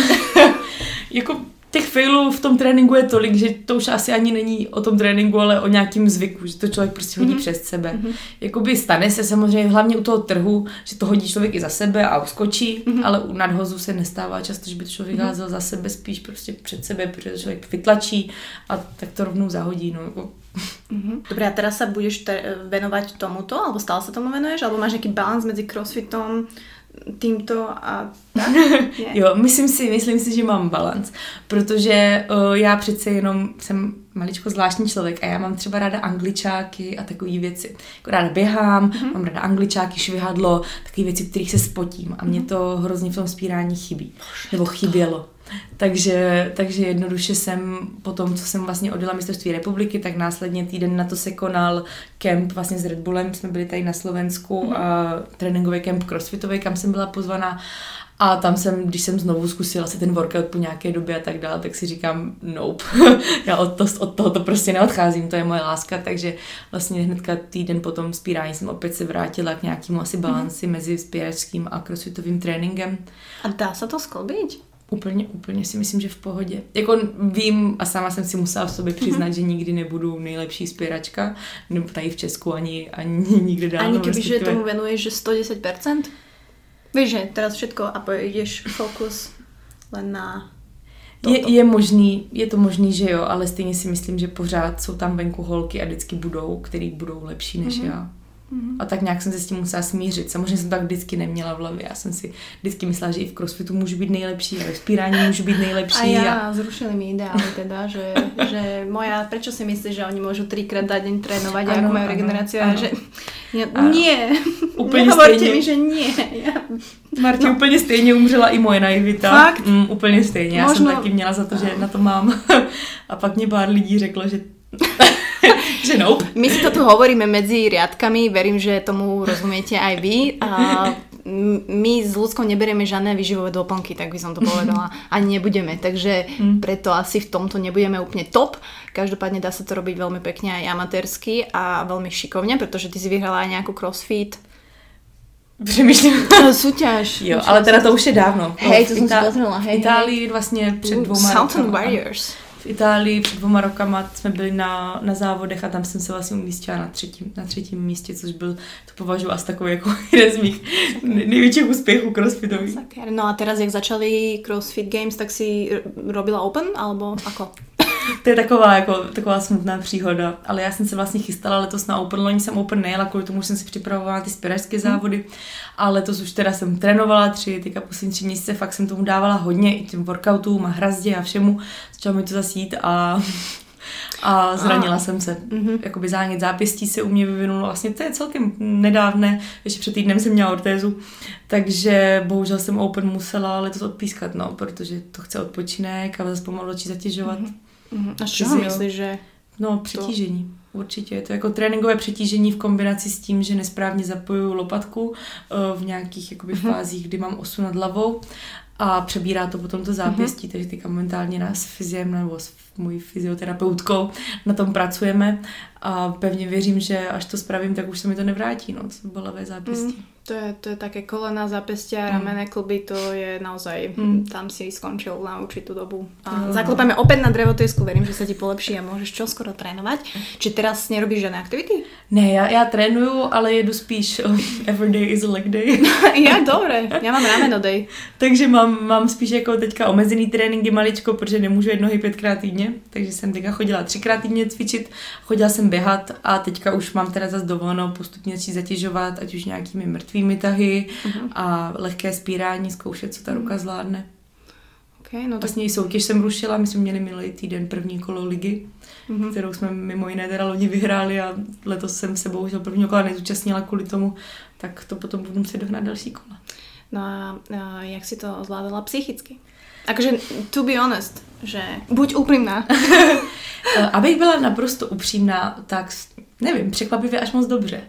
jako těch failů v tom tréninku je tolik, že to už asi ani není o tom tréninku, ale o nějakým zvyku, že to člověk prostě hodí mm-hmm. přes sebe. Mm-hmm. Jakoby stane se samozřejmě hlavně u toho trhu, že to hodí člověk i za sebe a uskočí, mm-hmm. ale u nadhozu se nestává často, že by to člověk mm-hmm. házel za sebe, spíš prostě před sebe, protože to člověk vytlačí a tak to rovnou zahodí. No. Jako. Mm-hmm. Dobre, a teraz sa budeš te- venovať tomuto, alebo stále sa tomu venuješ, alebo máš nejaký balans medzi crossfitom, týmto a tak? jo, myslím si, myslím si, že mám balans, protože uh, já přece jenom jsem maličko zvláštní člověk a já mám třeba ráda angličáky a takové věci. Jako ráda běhám, mm-hmm. mám ráda angličáky, švihadlo, takové věci, kterých se spotím a mě mhm. to hrozně v tom spírání chybí. Nebo chybělo. Takže, takže jednoduše jsem po tom, co jsem vlastně odjela mistrovství republiky, tak následně týden na to se konal kemp vlastně s Red Bullem, jsme byli tady na Slovensku mm. a tréninkový kemp crossfitový, kam jsem byla pozvaná a tam jsem, když jsem znovu zkusila si ten workout po nějaké době a tak dále, tak si říkám, nope, já od, to, od toho to prostě neodcházím, to je moje láska, takže vlastně hnedka týden po tom spírání jsem opět se vrátila k nějakému asi balanci mm. mezi spíračským a crossfitovým tréninkem. A dá se to skloubit? Úplně, úplně si myslím, že v pohodě. Jako vím a sama jsem si musela v sobě přiznat, že nikdy nebudu nejlepší spěračka, nebo tady v Česku ani, ani nikde dál. Ani kdyby, že tomu venuješ že 110%? Víš, že teraz všetko a půjdeš fokus len na je, je možný, je to možný, že jo, ale stejně si myslím, že pořád jsou tam venku holky a vždycky budou, který budou lepší než mm-hmm. já. Mm-hmm. A tak nějak jsem se s tím musela smířit. Samozřejmě jsem tak vždycky neměla v hlavě. Já jsem si vždycky myslela, že i v crossfitu můžu být nejlepší, a ve spírání můžu být nejlepší. A já, a... zrušili mi ideály teda, že, že moja, prečo si myslíš, že oni můžu třikrát za den trénovat, ano, jako mají regeneraci a že ano. nie, úplně stejně. mi, že nie. Já... Marti, no. úplně stejně umřela i moje naivita. Fakt? Mm, úplně stejně. Já Možno... jsem taky měla za to, že na to mám. a pak mě pár lidí řeklo, že že nope. My si to tu hovoríme medzi riadkami, verím, že tomu rozumiete aj vy. A my s ľudskou neberieme žiadne výživové doplnky, tak by som to povedala. Ani nebudeme, takže mm. preto asi v tomto nebudeme úplne top. Každopádne dá sa to robiť veľmi pekne aj amatérsky a veľmi šikovne, pretože ty si vyhrala aj nejakú crossfit Přemýšlím. Súťaž. Jo, ale teda to už je dávno. Hej, to jsem si pozrela. Hej, Itálii vlastně před dvouma Mountain Warriors v Itálii před dvoma rokama jsme byli na, na závodech a tam jsem se vlastně umístila na třetím, na třetím místě, což byl, to považuji asi takový jako jeden z mých největších úspěchů crossfitových. No a teraz, jak začali CrossFit Games, tak si robila Open, alebo ako? to je taková, jako, taková smutná příhoda, ale já jsem se vlastně chystala letos na Open, loni jsem Open nejela, kvůli tomu jsem si připravovala ty spěračské hmm. závody, a letos už teda jsem trénovala tři, teďka poslední tři měsíce, fakt jsem tomu dávala hodně i těm workoutům a hrazdě a všemu, začalo mi to zasít a a zranila a. jsem se. Mm-hmm. Jakoby zánět zápěstí se u mě vyvinulo. Vlastně to je celkem nedávné, ještě před týdnem jsem měla ortézu, takže bohužel jsem Open musela letos odpískat, no, protože to chce odpočinek a zase pomalu začít zatěžovat. Mm-hmm. Mm-hmm. A z čeho myslíš, že... No, přetížení. To... Určitě. Je to jako tréninkové přetížení v kombinaci s tím, že nesprávně zapojuju lopatku eh, v nějakých jakoby, mm-hmm. fázích, kdy mám osu nad hlavou a přebírá to potom to zápěstí, mm-hmm. takže teďka momentálně nás s fyziem nebo s mojí fyzioterapeutkou na tom pracujeme a pevně věřím, že až to spravím, tak už se mi to nevrátí, no, to bolavé zápěstí. Mm. To je, to je také kolena, zápestia, mm. ramené kluby, to je naozaj, mm. tam si skončil na určitú dobu. A mm. zaklopáme opäť na drevotesku, verím, že sa ti polepší a môžeš čoskoro trénovať. Či teraz nerobíš žiadne aktivity? Ne, já, já trénuju, ale jedu spíš every day is a leg day. ja, dobré, já mám rameno day. takže mám, mám spíš jako teďka omezený tréninky maličko, protože nemůžu jet nohy pětkrát týdně, takže jsem teďka chodila třikrát týdně cvičit, chodila jsem běhat a teďka už mám teda zase dovolenou postupně začít zatěžovat, ať už nějakými mrtvými svými tahy uh-huh. a lehké spírání, zkoušet, co ta ruka mhm. zvládne. Okay, no tak... Vlastně i soutěž jsem rušila, my jsme měli minulý týden první kolo ligy, uh-huh. kterou jsme mimo jiné teda loni vyhráli a letos jsem se bohužel první kola nezúčastnila kvůli tomu, tak to potom budu muset dohnat další kola. No a, a jak si to zvládala psychicky? Akože, to be honest, že buď upřímná. Abych byla naprosto upřímná, tak nevím, překvapivě až moc dobře.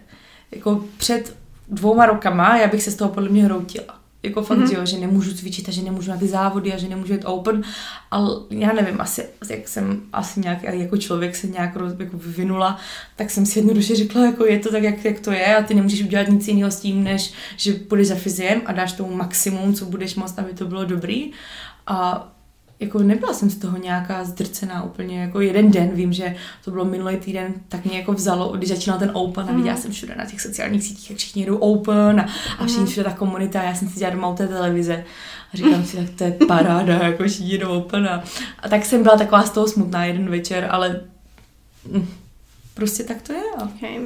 Jako před dvouma rokama, já bych se z toho podle mě hroutila. Jako fakt, mm-hmm. jo, že nemůžu cvičit a že nemůžu na ty závody a že nemůžu jít open, ale já nevím, asi, jak jsem asi nějak jako člověk se nějak jako vyvinula, tak jsem si jednoduše řekla, jako je to tak, jak, jak to je a ty nemůžeš udělat nic jiného s tím, než že půjdeš za fyziem a dáš tomu maximum, co budeš moct, aby to bylo dobrý. A jako nebyla jsem z toho nějaká zdrcená úplně, jako jeden den, vím, že to bylo minulý týden, tak mě jako vzalo, když začínal ten Open a viděla mm. jsem všude na těch sociálních sítích, jak všichni jedou Open a, a všichni mhm. všude ta komunita, já jsem si dělala doma u té televize a říkám si, tak to je paráda, jako všichni jedou Open a, a tak jsem byla taková z toho smutná jeden večer, ale hm, prostě tak to je. Okay.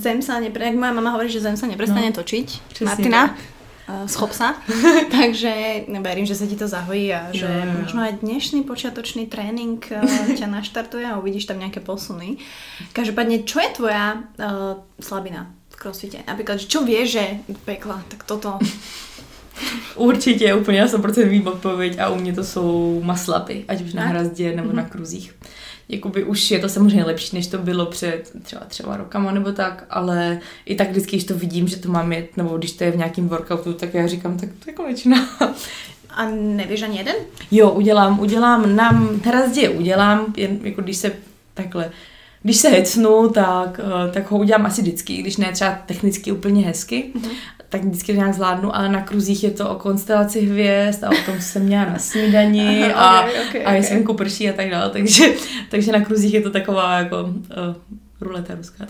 Zem sa nepre... Jak moja mama hovorí, že zem sa neprestane no, točiť. Martina, tak schop sa. Takže verím, že sa ti to zahojí a že jo, jo. možno aj dnešný počiatočný tréning uh, ťa naštartuje a uvidíš tam nejaké posuny. Každopádne, čo je tvoja uh, slabina v crossfite? Napríklad, čo vieš, že pekla, tak toto... Určitě, úplně na 100% vím odpověď a u mě to jsou maslapy, ať už na hrazdě nebo na kruzích jakoby už je to samozřejmě lepší, než to bylo před třeba třeba rokama nebo tak, ale i tak vždycky, když to vidím, že to mám jet, nebo když to je v nějakém workoutu, tak já říkám, tak to je konečná. A nevíš ani jeden? Jo, udělám, udělám, na hrazdě udělám, jen jako když se takhle, když se hecnu, tak, eh, tak ho udělám asi vždycky, když ne třeba technicky úplně hezky. Mm-hmm tak vždycky to nějak zvládnu, ale na kruzích je to o konstelaci hvězd a o tom, co jsem měla na snídani a, okay, okay, a jestli venku prší a tak dále, takže, takže na kruzích je to taková jako uh, ruleta ruská.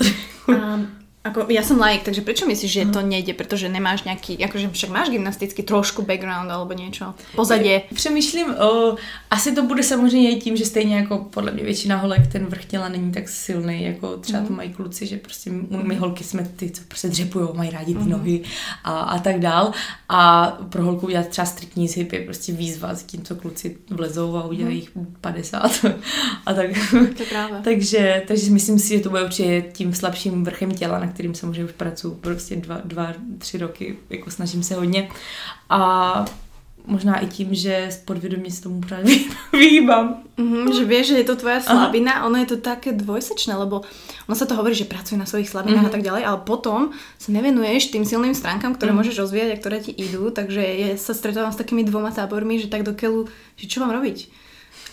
Um, Ako, ja som laik, takže prečo myslíš, že to nejde? Protože nemáš nějaký, jakože však máš gymnastický trošku background alebo něco, pozadě. Přemýšlím, o, asi to bude samozřejmě tím, že stejně jako podle mě většina holek ten vrch těla není tak silný, jako třeba mm. to mají kluci, že prostě my holky jsme ty, co prostě dřepujou, mají rádi ty mm. nohy a, a tak dál. A pro holku udělat třeba striktní zhyb je prostě výzva, s tím, co kluci vlezou a udělají jich 50. a tak. To právě. takže, takže myslím si, že to bude určitě tím slabším vrchem těla, na kterým samozřejmě už pracuji prostě dva, dva, tři roky, jako snažím se hodně. A možná i tím, že podvědomě se tomu právě vyhýbám. Mm-hmm, že vieš, že je to tvoja slabina, Aha. ono je to také dvojsečné, lebo ono sa to hovorí, že pracuje na svojich slabinách mm-hmm. a tak ďalej, ale potom sa nevenuješ tým silným stránkam, ktoré mm-hmm. môžeš rozvíjať a ktoré ti idú, takže je, sa stretávam s takými dvoma tábormi, že tak do keľu, že čo mám robiť?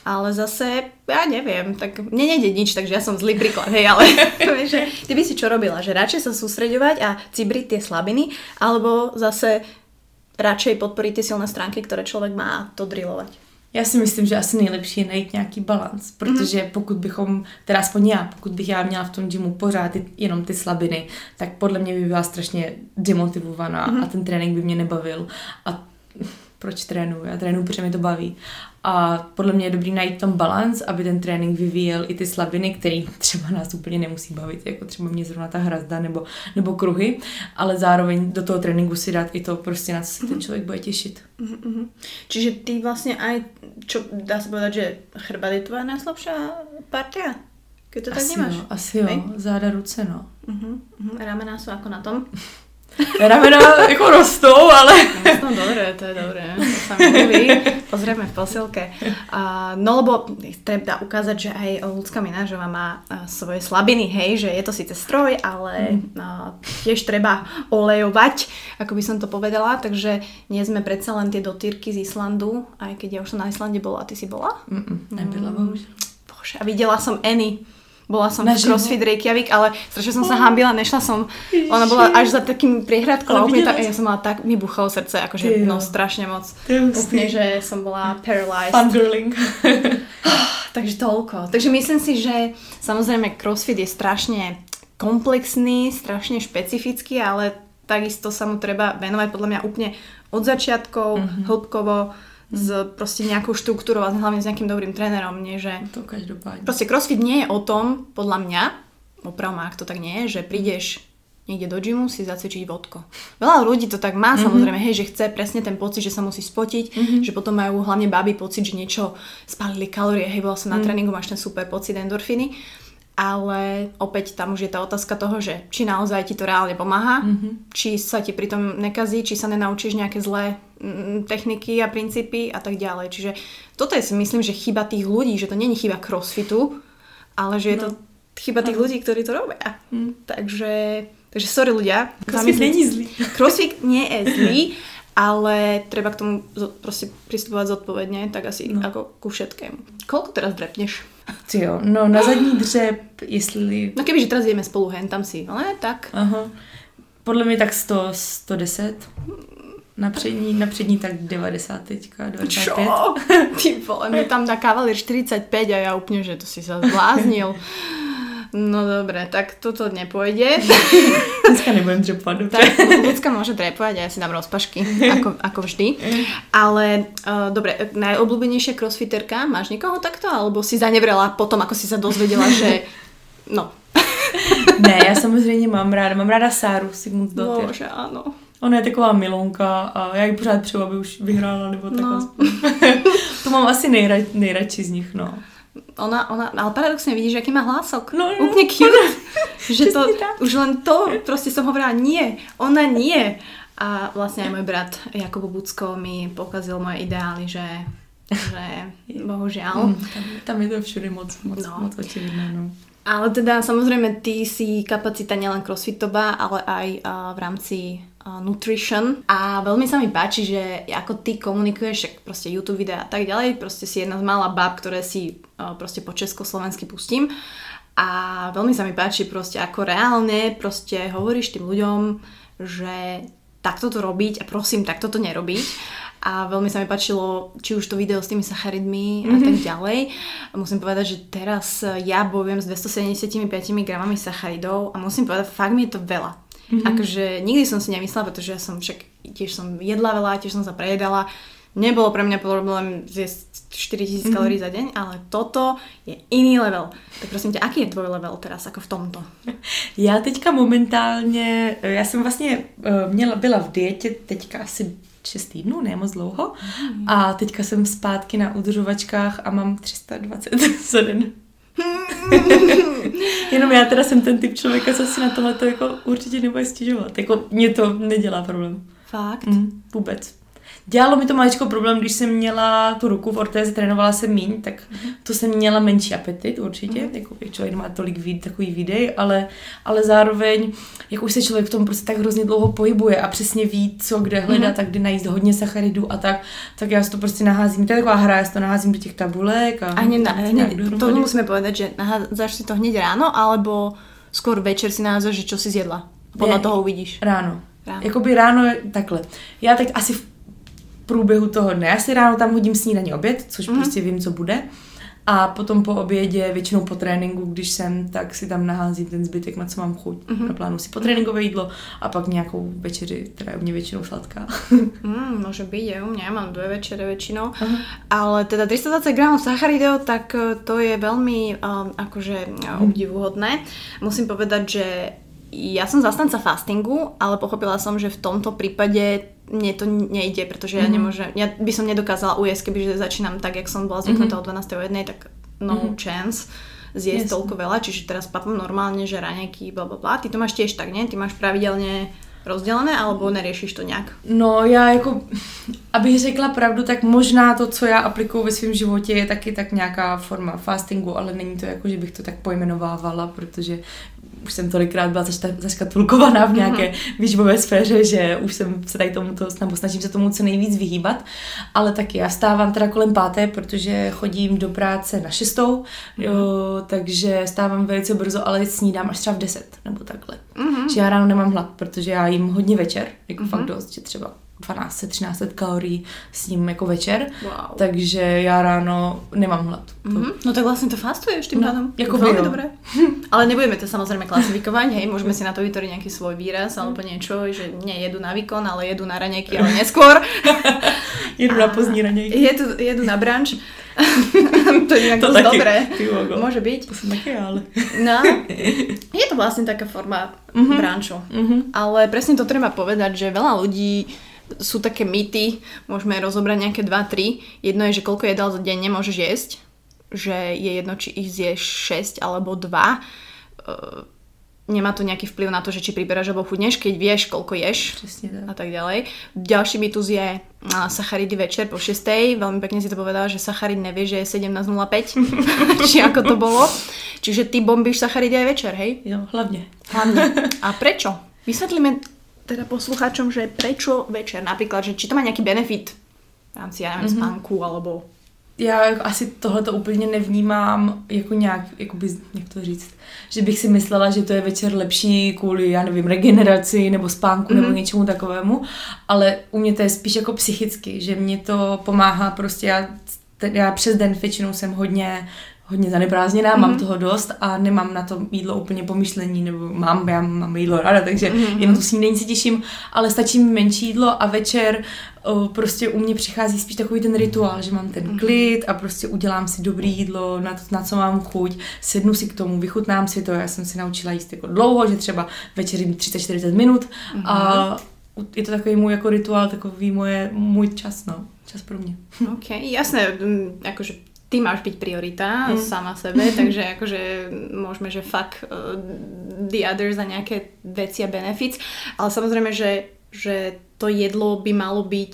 Ale zase, ja neviem, tak mne nejde nič, takže ja som zlý príklad, hej, ale že ty by si čo robila? Že radšej sa sústreďovať a cibriť tie slabiny, alebo zase radšej podporiť tie silné stránky, ktoré člověk má a to drillovať? Já si myslím, že asi nejlepší je najít nějaký balans, protože mm-hmm. pokud bychom, teda aspoň já, pokud bych já měla v tom gymu pořád ty, jenom ty slabiny, tak podle mě by byla strašně demotivovaná mm-hmm. a ten trénink by mě nebavil. A proč trénuju? Já trénuju, protože mi to baví. A podle mě je dobrý najít tom balans, aby ten trénink vyvíjel i ty slabiny, které třeba nás úplně nemusí bavit, jako třeba mě zrovna ta hrazda nebo, nebo kruhy, ale zároveň do toho tréninku si dát i to prostě, na co se ten člověk bude těšit. Mm-hmm. Čiže ty vlastně aj, čo, dá se povedať, že chrbát je tvoje nejslabší partia? Keď to tak asi nemáš? Jo, asi jo, záda, ruce, no. Uh-huh, Ramená jsou jako na tom? Ramena jako rostou, ale... Rostou dobré, to je dobré. To sa mi. Pozrieme v posilke. Uh, no lebo treba ukázať, že aj ľudská minážová má uh, svoje slabiny, hej, že je to síce stroj, ale uh, tiež treba olejovať, ako by som to povedala, takže nie sme predsa len tie dotýrky z Islandu, aj keď ja už som na Islande bola, a ty si bola? Mm-mm, nebyla, mm. Bože, a videla som Annie bola som v CrossFit Reykjavík, ale strašne som sa hambila, nešla som. Ona bola až za takým priehradkou a úplne tak, ja som mala tak, mi buchalo srdce, akože no strašne moc. Úplne, že som bola paralyzed. Fangirling. Takže toľko. Takže myslím si, že samozrejme CrossFit je strašne komplexný, strašne špecifický, ale takisto sa mu treba venovať podľa mňa úplne od začiatkov, mm-hmm. hĺbkovo s prostě nějakou štruktúrou a hlavně s nějakým dobrým trénerom, nie, že... To každopádně. Prostě crossfit nie je o tom, podľa mňa, oprav ak to tak nie je, že prídeš niekde do gymu si zacvičiť vodko. Veľa ľudí to tak má mm-hmm. samozrejme, hej, že chce presne ten pocit, že sa musí spotiť, mm-hmm. že potom majú hlavne baby pocit, že niečo spalili kalórie, hej, bola som na mm. tréningu, máš ten super pocit endorfiny ale opäť tam už je tá otázka toho, že či naozaj ti to reálne pomáha, mm-hmm. či sa ti pritom nekazí, či sa nenaučíš nejaké zlé mm, techniky a princípy a tak ďalej. Čiže toto je si myslím, že chyba tých ľudí, že to není chyba crossfitu, ale že je no. to chyba tých no. ľudí, ktorí to robia. Mm. Takže, takže sorry ľudia. Crossfit není zlý. Crossfit nie je zlý, ale treba k tomu prostě pristupovat zodpovědně, tak asi no. jako ku všetkému. Koľko teraz drepneš? Ty jo, no na zadní dřep, jestli... No kebyže teraz jdeme spolu hen, tam si, ale tak. Aha. Podle mě tak 100, 110. Na přední, na přední tak 90 teďka, 95. Čo? Ty vole, mi tam Cavalier 45 a ja úplne, že to si sa zbláznil. No dobre, tak toto nepôjde. Dneska nebudem dřepovat, dobře. Tak môže drepovať a ja si dám rozpašky, ako, ako vždy. Ale uh, dobre, najobľúbenejšia crossfiterka, máš niekoho takto? Alebo si zanevrela potom, ako si sa dozvedela, že no. ne, já samozřejmě mám ráda, mám ráda Sáru Sigmundsdottir. No, že áno. Ona je taková milonka a já ji pořád přeju, aby už vyhrála, nebo tak No. to mám asi nejra, nejradši z nich, no. Ona, ona, ale paradoxne vidíš, aký má hlások. No, no. Úplne cute. že to, tak. už len to, proste som hovorila, nie, ona nie. A vlastne aj môj brat Jakub Bucko mi pokazil moje ideály, že, že bohužiaľ. Mm, tam, tam je to všude moc, moc, No. moc očividné, no. Ale teda samozrejme ty si kapacita nielen crossfitová, ale aj a, v rámci nutrition. A veľmi sa mi páči, že ako ty komunikuješ, proste YouTube videá a tak ďalej, proste si jedna z mála bab, ktoré si a, proste po československy pustím. A veľmi sa mi páči proste ako reálne proste hovoríš tým ľuďom, že takto to robiť a prosím, takto to nerobiť. A veľmi sa mi páčilo, či už to video s tými sacharidmi a tak ďalej. A musím povedať, že teraz ja bojujem s 275 gramami sacharidov a musím povedať, fakt mi je to veľa. Akože nikdy som si nemyslela, pretože ja som však tiež som jedla veľa, tiež som sa prejedala. Nebolo pre mňa problém zjesť 4000 kalórií za deň, ale toto je iný level. Tak prosím ťa, aký je tvoj level teraz ako v tomto? Já teďka momentálně, já jsem vlastně eh, měla, byla v dietě teďka asi 6 týdnů, ne moc dlouho. A teďka jsem zpátky na udržovačkách a mám 320 za den. Jenom já teda jsem ten typ člověka, co si na tohle to jako určitě nebude stěžovat. Jako mě to nedělá problém. Fakt? Mm, vůbec. Dělalo mi to maličko problém, když jsem měla tu ruku v ortéze, trénovala jsem míň, tak to jsem měla menší apetit určitě, mm. jako člověk nemá tolik vid, takový videj, ale, ale zároveň, jak už se člověk v tom prostě tak hrozně dlouho pohybuje a přesně ví, co kde hledat, mm. tak kde najíst hodně sacharidů a tak, tak já si to prostě naházím, to je taková hra, já si to naházím do těch tabulek a... A hneď, na, a hneď nějak to musíme povedať, že nahádzaš si to hneď ráno, alebo skôr večer si nahádzaš, že čo si zjedla. Podľa Ne. toho uvidíš. Ráno. Ráno. Jakoby ráno takhle. Já tak asi v průběhu toho dne, já si ráno tam hodím snídaní oběd, což mm-hmm. prostě vím, co bude. A potom po obědě, většinou po tréninku, když jsem, tak si tam naházím ten zbytek, na co mám chuť. Mhm. Mm-hmm. Naplánuji si potréninkové jídlo a pak nějakou večeři, která je u mě většinou sladká. Mm, môže byť, aj u ja mám dve večere väčšinou. Aha. Ale teda 320 gramov sacharidov, tak eh, to je veľmi um, akože obdivuhodné. Musím povedať, že ja som zastanca fastingu, ale pochopila som, že v tomto prípade mne to nejde, pretože ja Mhm. nemôžem, ja by som nedokázala ujesť, kebyže začínam tak, jak som bola zvyknutá od 12. o 1, tak no Mhm. chance zjesť Jasne. toľko veľa, čiže teraz papám normálne, že raňajky, bla bla bla. Ty to máš tiež tak, nie? Ty máš pravidelne rozdelené, alebo neriešiš to nějak? No já jako, abych řekla pravdu, tak možná to, co já aplikuju ve svém životě, je taky tak nějaká forma fastingu, ale není to jako, že bych to tak pojmenovávala, protože už jsem tolikrát byla zašta- zaškatulkovaná v nějaké výživové sféře, že už jsem se tady tomuto, nebo snažím se tomu co nejvíc vyhýbat, ale taky já stávám teda kolem páté, protože chodím do práce na šestou, jo, takže stávám velice brzo, ale snídám až třeba v deset, nebo takhle. Mhm. Že já ráno nemám hlad, protože já jím hodně večer, jako Mhm. fakt dost, že třeba 12-13 kalorií s ním jako večer, Wow. takže já ráno nemám hlad. Mhm. No tak vlastne to fastuješ tým No, pádom. jako Veľmi jo. dobré. Ale nebudeme to samozrejme klasifikovať, hej, môžeme si na to vytvoriť nejaký svoj výraz alebo niečo, že nie jedu na výkon, ale jedu na raňajky, ale neskôr. Jedu na pozdní ranějky. Jedu, jedu na branč. to je inak To taky. dobré. Vogo. Môže byť. To jsem taky ale... No, je to vlastne taká forma Mhm. branču. Mhm. Ale presne to treba povedať, že veľa ľudí sú také mýty, môžeme rozobrať nejaké 2-3. Jedno je, že koľko jedál za deň nemôžeš jesť, že je jedno, či ich zješ 6 alebo 2. Uh, nemá to nejaký vplyv na to, že či priberáš alebo chudneš, keď vieš, koľko ješ Přesně tak. a tak ďalej. Ďalší mýtus je sacharidy večer po 6. Veľmi pekne si to povedala, že sacharid nevie, že je 17.05, či ako to bolo. Čiže ty bombíš sacharidy aj večer, hej? Jo, hlavně. Hlavne. A prečo? Vysvetlíme teda poslucháčom, že prečo večer napríklad, že či to má nejaký benefit v rámci, ja neviem, mm-hmm. spánku alebo já asi tohle to úplně nevnímám jako nějak, jakoby, jak to říct, že bych si myslela, že to je večer lepší kvůli, já nevím, regeneraci nebo spánku mm-hmm. nebo mhm. něčemu takovému, ale u mě to je spíš jako psychicky, že mě to pomáhá prostě, já, já přes den většinou jsem hodně hodně zaneprázdněná, mm-hmm. mám mhm. toho dost a nemám na to jídlo úplně pomyšlení, nebo mám, já mám jídlo ráda, takže mm-hmm. jenom tu snídení se těším, ale stačí mi menší jídlo a večer o, prostě u mě přichází spíš takový ten rituál, že mám ten mhm. klid a prostě udělám si dobrý jídlo, na, to, na co mám chuť, sednu si k tomu, vychutnám si to, já jsem si naučila jíst jako dlouho, že třeba večer 30-40 minut mm-hmm. a je to takový můj jako rituál, takový moje, můj čas, no čas pro mě. OK, jasné, akože ty máš byť priorita mm. sama sebe, takže akože môžeme, že fuck uh, the others a nejaké veci a benefits, ale samozrejme, že, že to jedlo by malo byť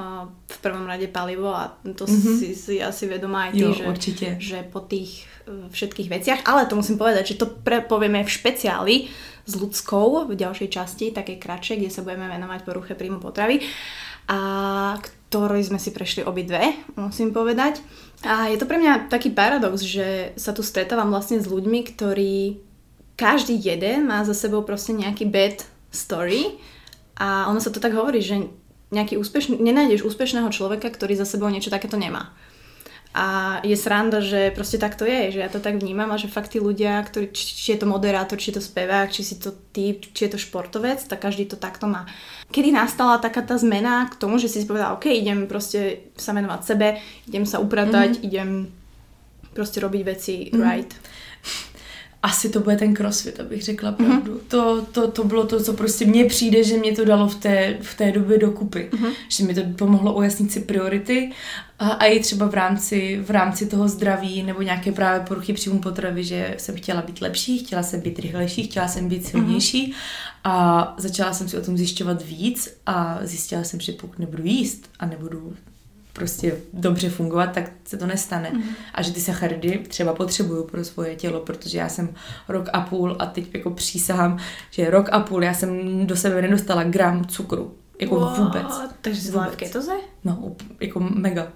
uh, v prvom rade palivo a to mm-hmm. si, si asi vedomá aj ty, jo, že, určite. že po tých uh, všetkých veciach, ale to musím povedať, že to pre, povieme v špeciáli s ľudskou v ďalšej časti, také kratšie, kde sa budeme venovať poruche príjmu potravy a ktorej sme si prešli obidve, musím povedať. A je to pre mňa taký paradox, že sa tu stretávam vlastne s ľuďmi, ktorí každý jeden má za sebou proste nejaký bad story a ono sa to tak hovorí, že nejaký úspešný, nenájdeš úspešného človeka, ktorý za sebou niečo takéto nemá. A je sranda, že proste tak to je, že ja to tak vnímam a že fakt tí ľudia, ktorí, či, či je to moderátor, či je to spevák, či si to typ, či je to športovec, tak každý to takto má. Kedy nastala taká tá zmena k tomu, že si si povedal, OK, idem proste sa venovať sebe, idem sa upratať, mm-hmm. idem proste robiť veci mm-hmm. right asi to bude ten crossfit, abych řekla mhm. pravdu. Mm-hmm. To, to, to bylo to, co prostě mně přijde, že mě to dalo v té, v té době dokupy. Mm-hmm. Že mi to pomohlo ujasnit si priority a, a i třeba v rámci, v rámci toho zdraví nebo nějaké právě poruchy příjmu potravy, že jsem chtěla být lepší, chtěla jsem být rychlejší, chtěla jsem být silnější mm-hmm. a začala jsem si o tom zjišťovat víc a zjistila jsem, že pokud nebudu jíst a nebudu prostě dobře fungovat, tak se to nestane. Mm. A že ty sacharidy třeba potřebuju pro svoje tělo, protože já jsem rok a půl a teď jako přísahám, že rok a půl já jsem do sebe nedostala gram cukru. Jako wow, vůbec. Takže jsi v ketoze? No, jako mega.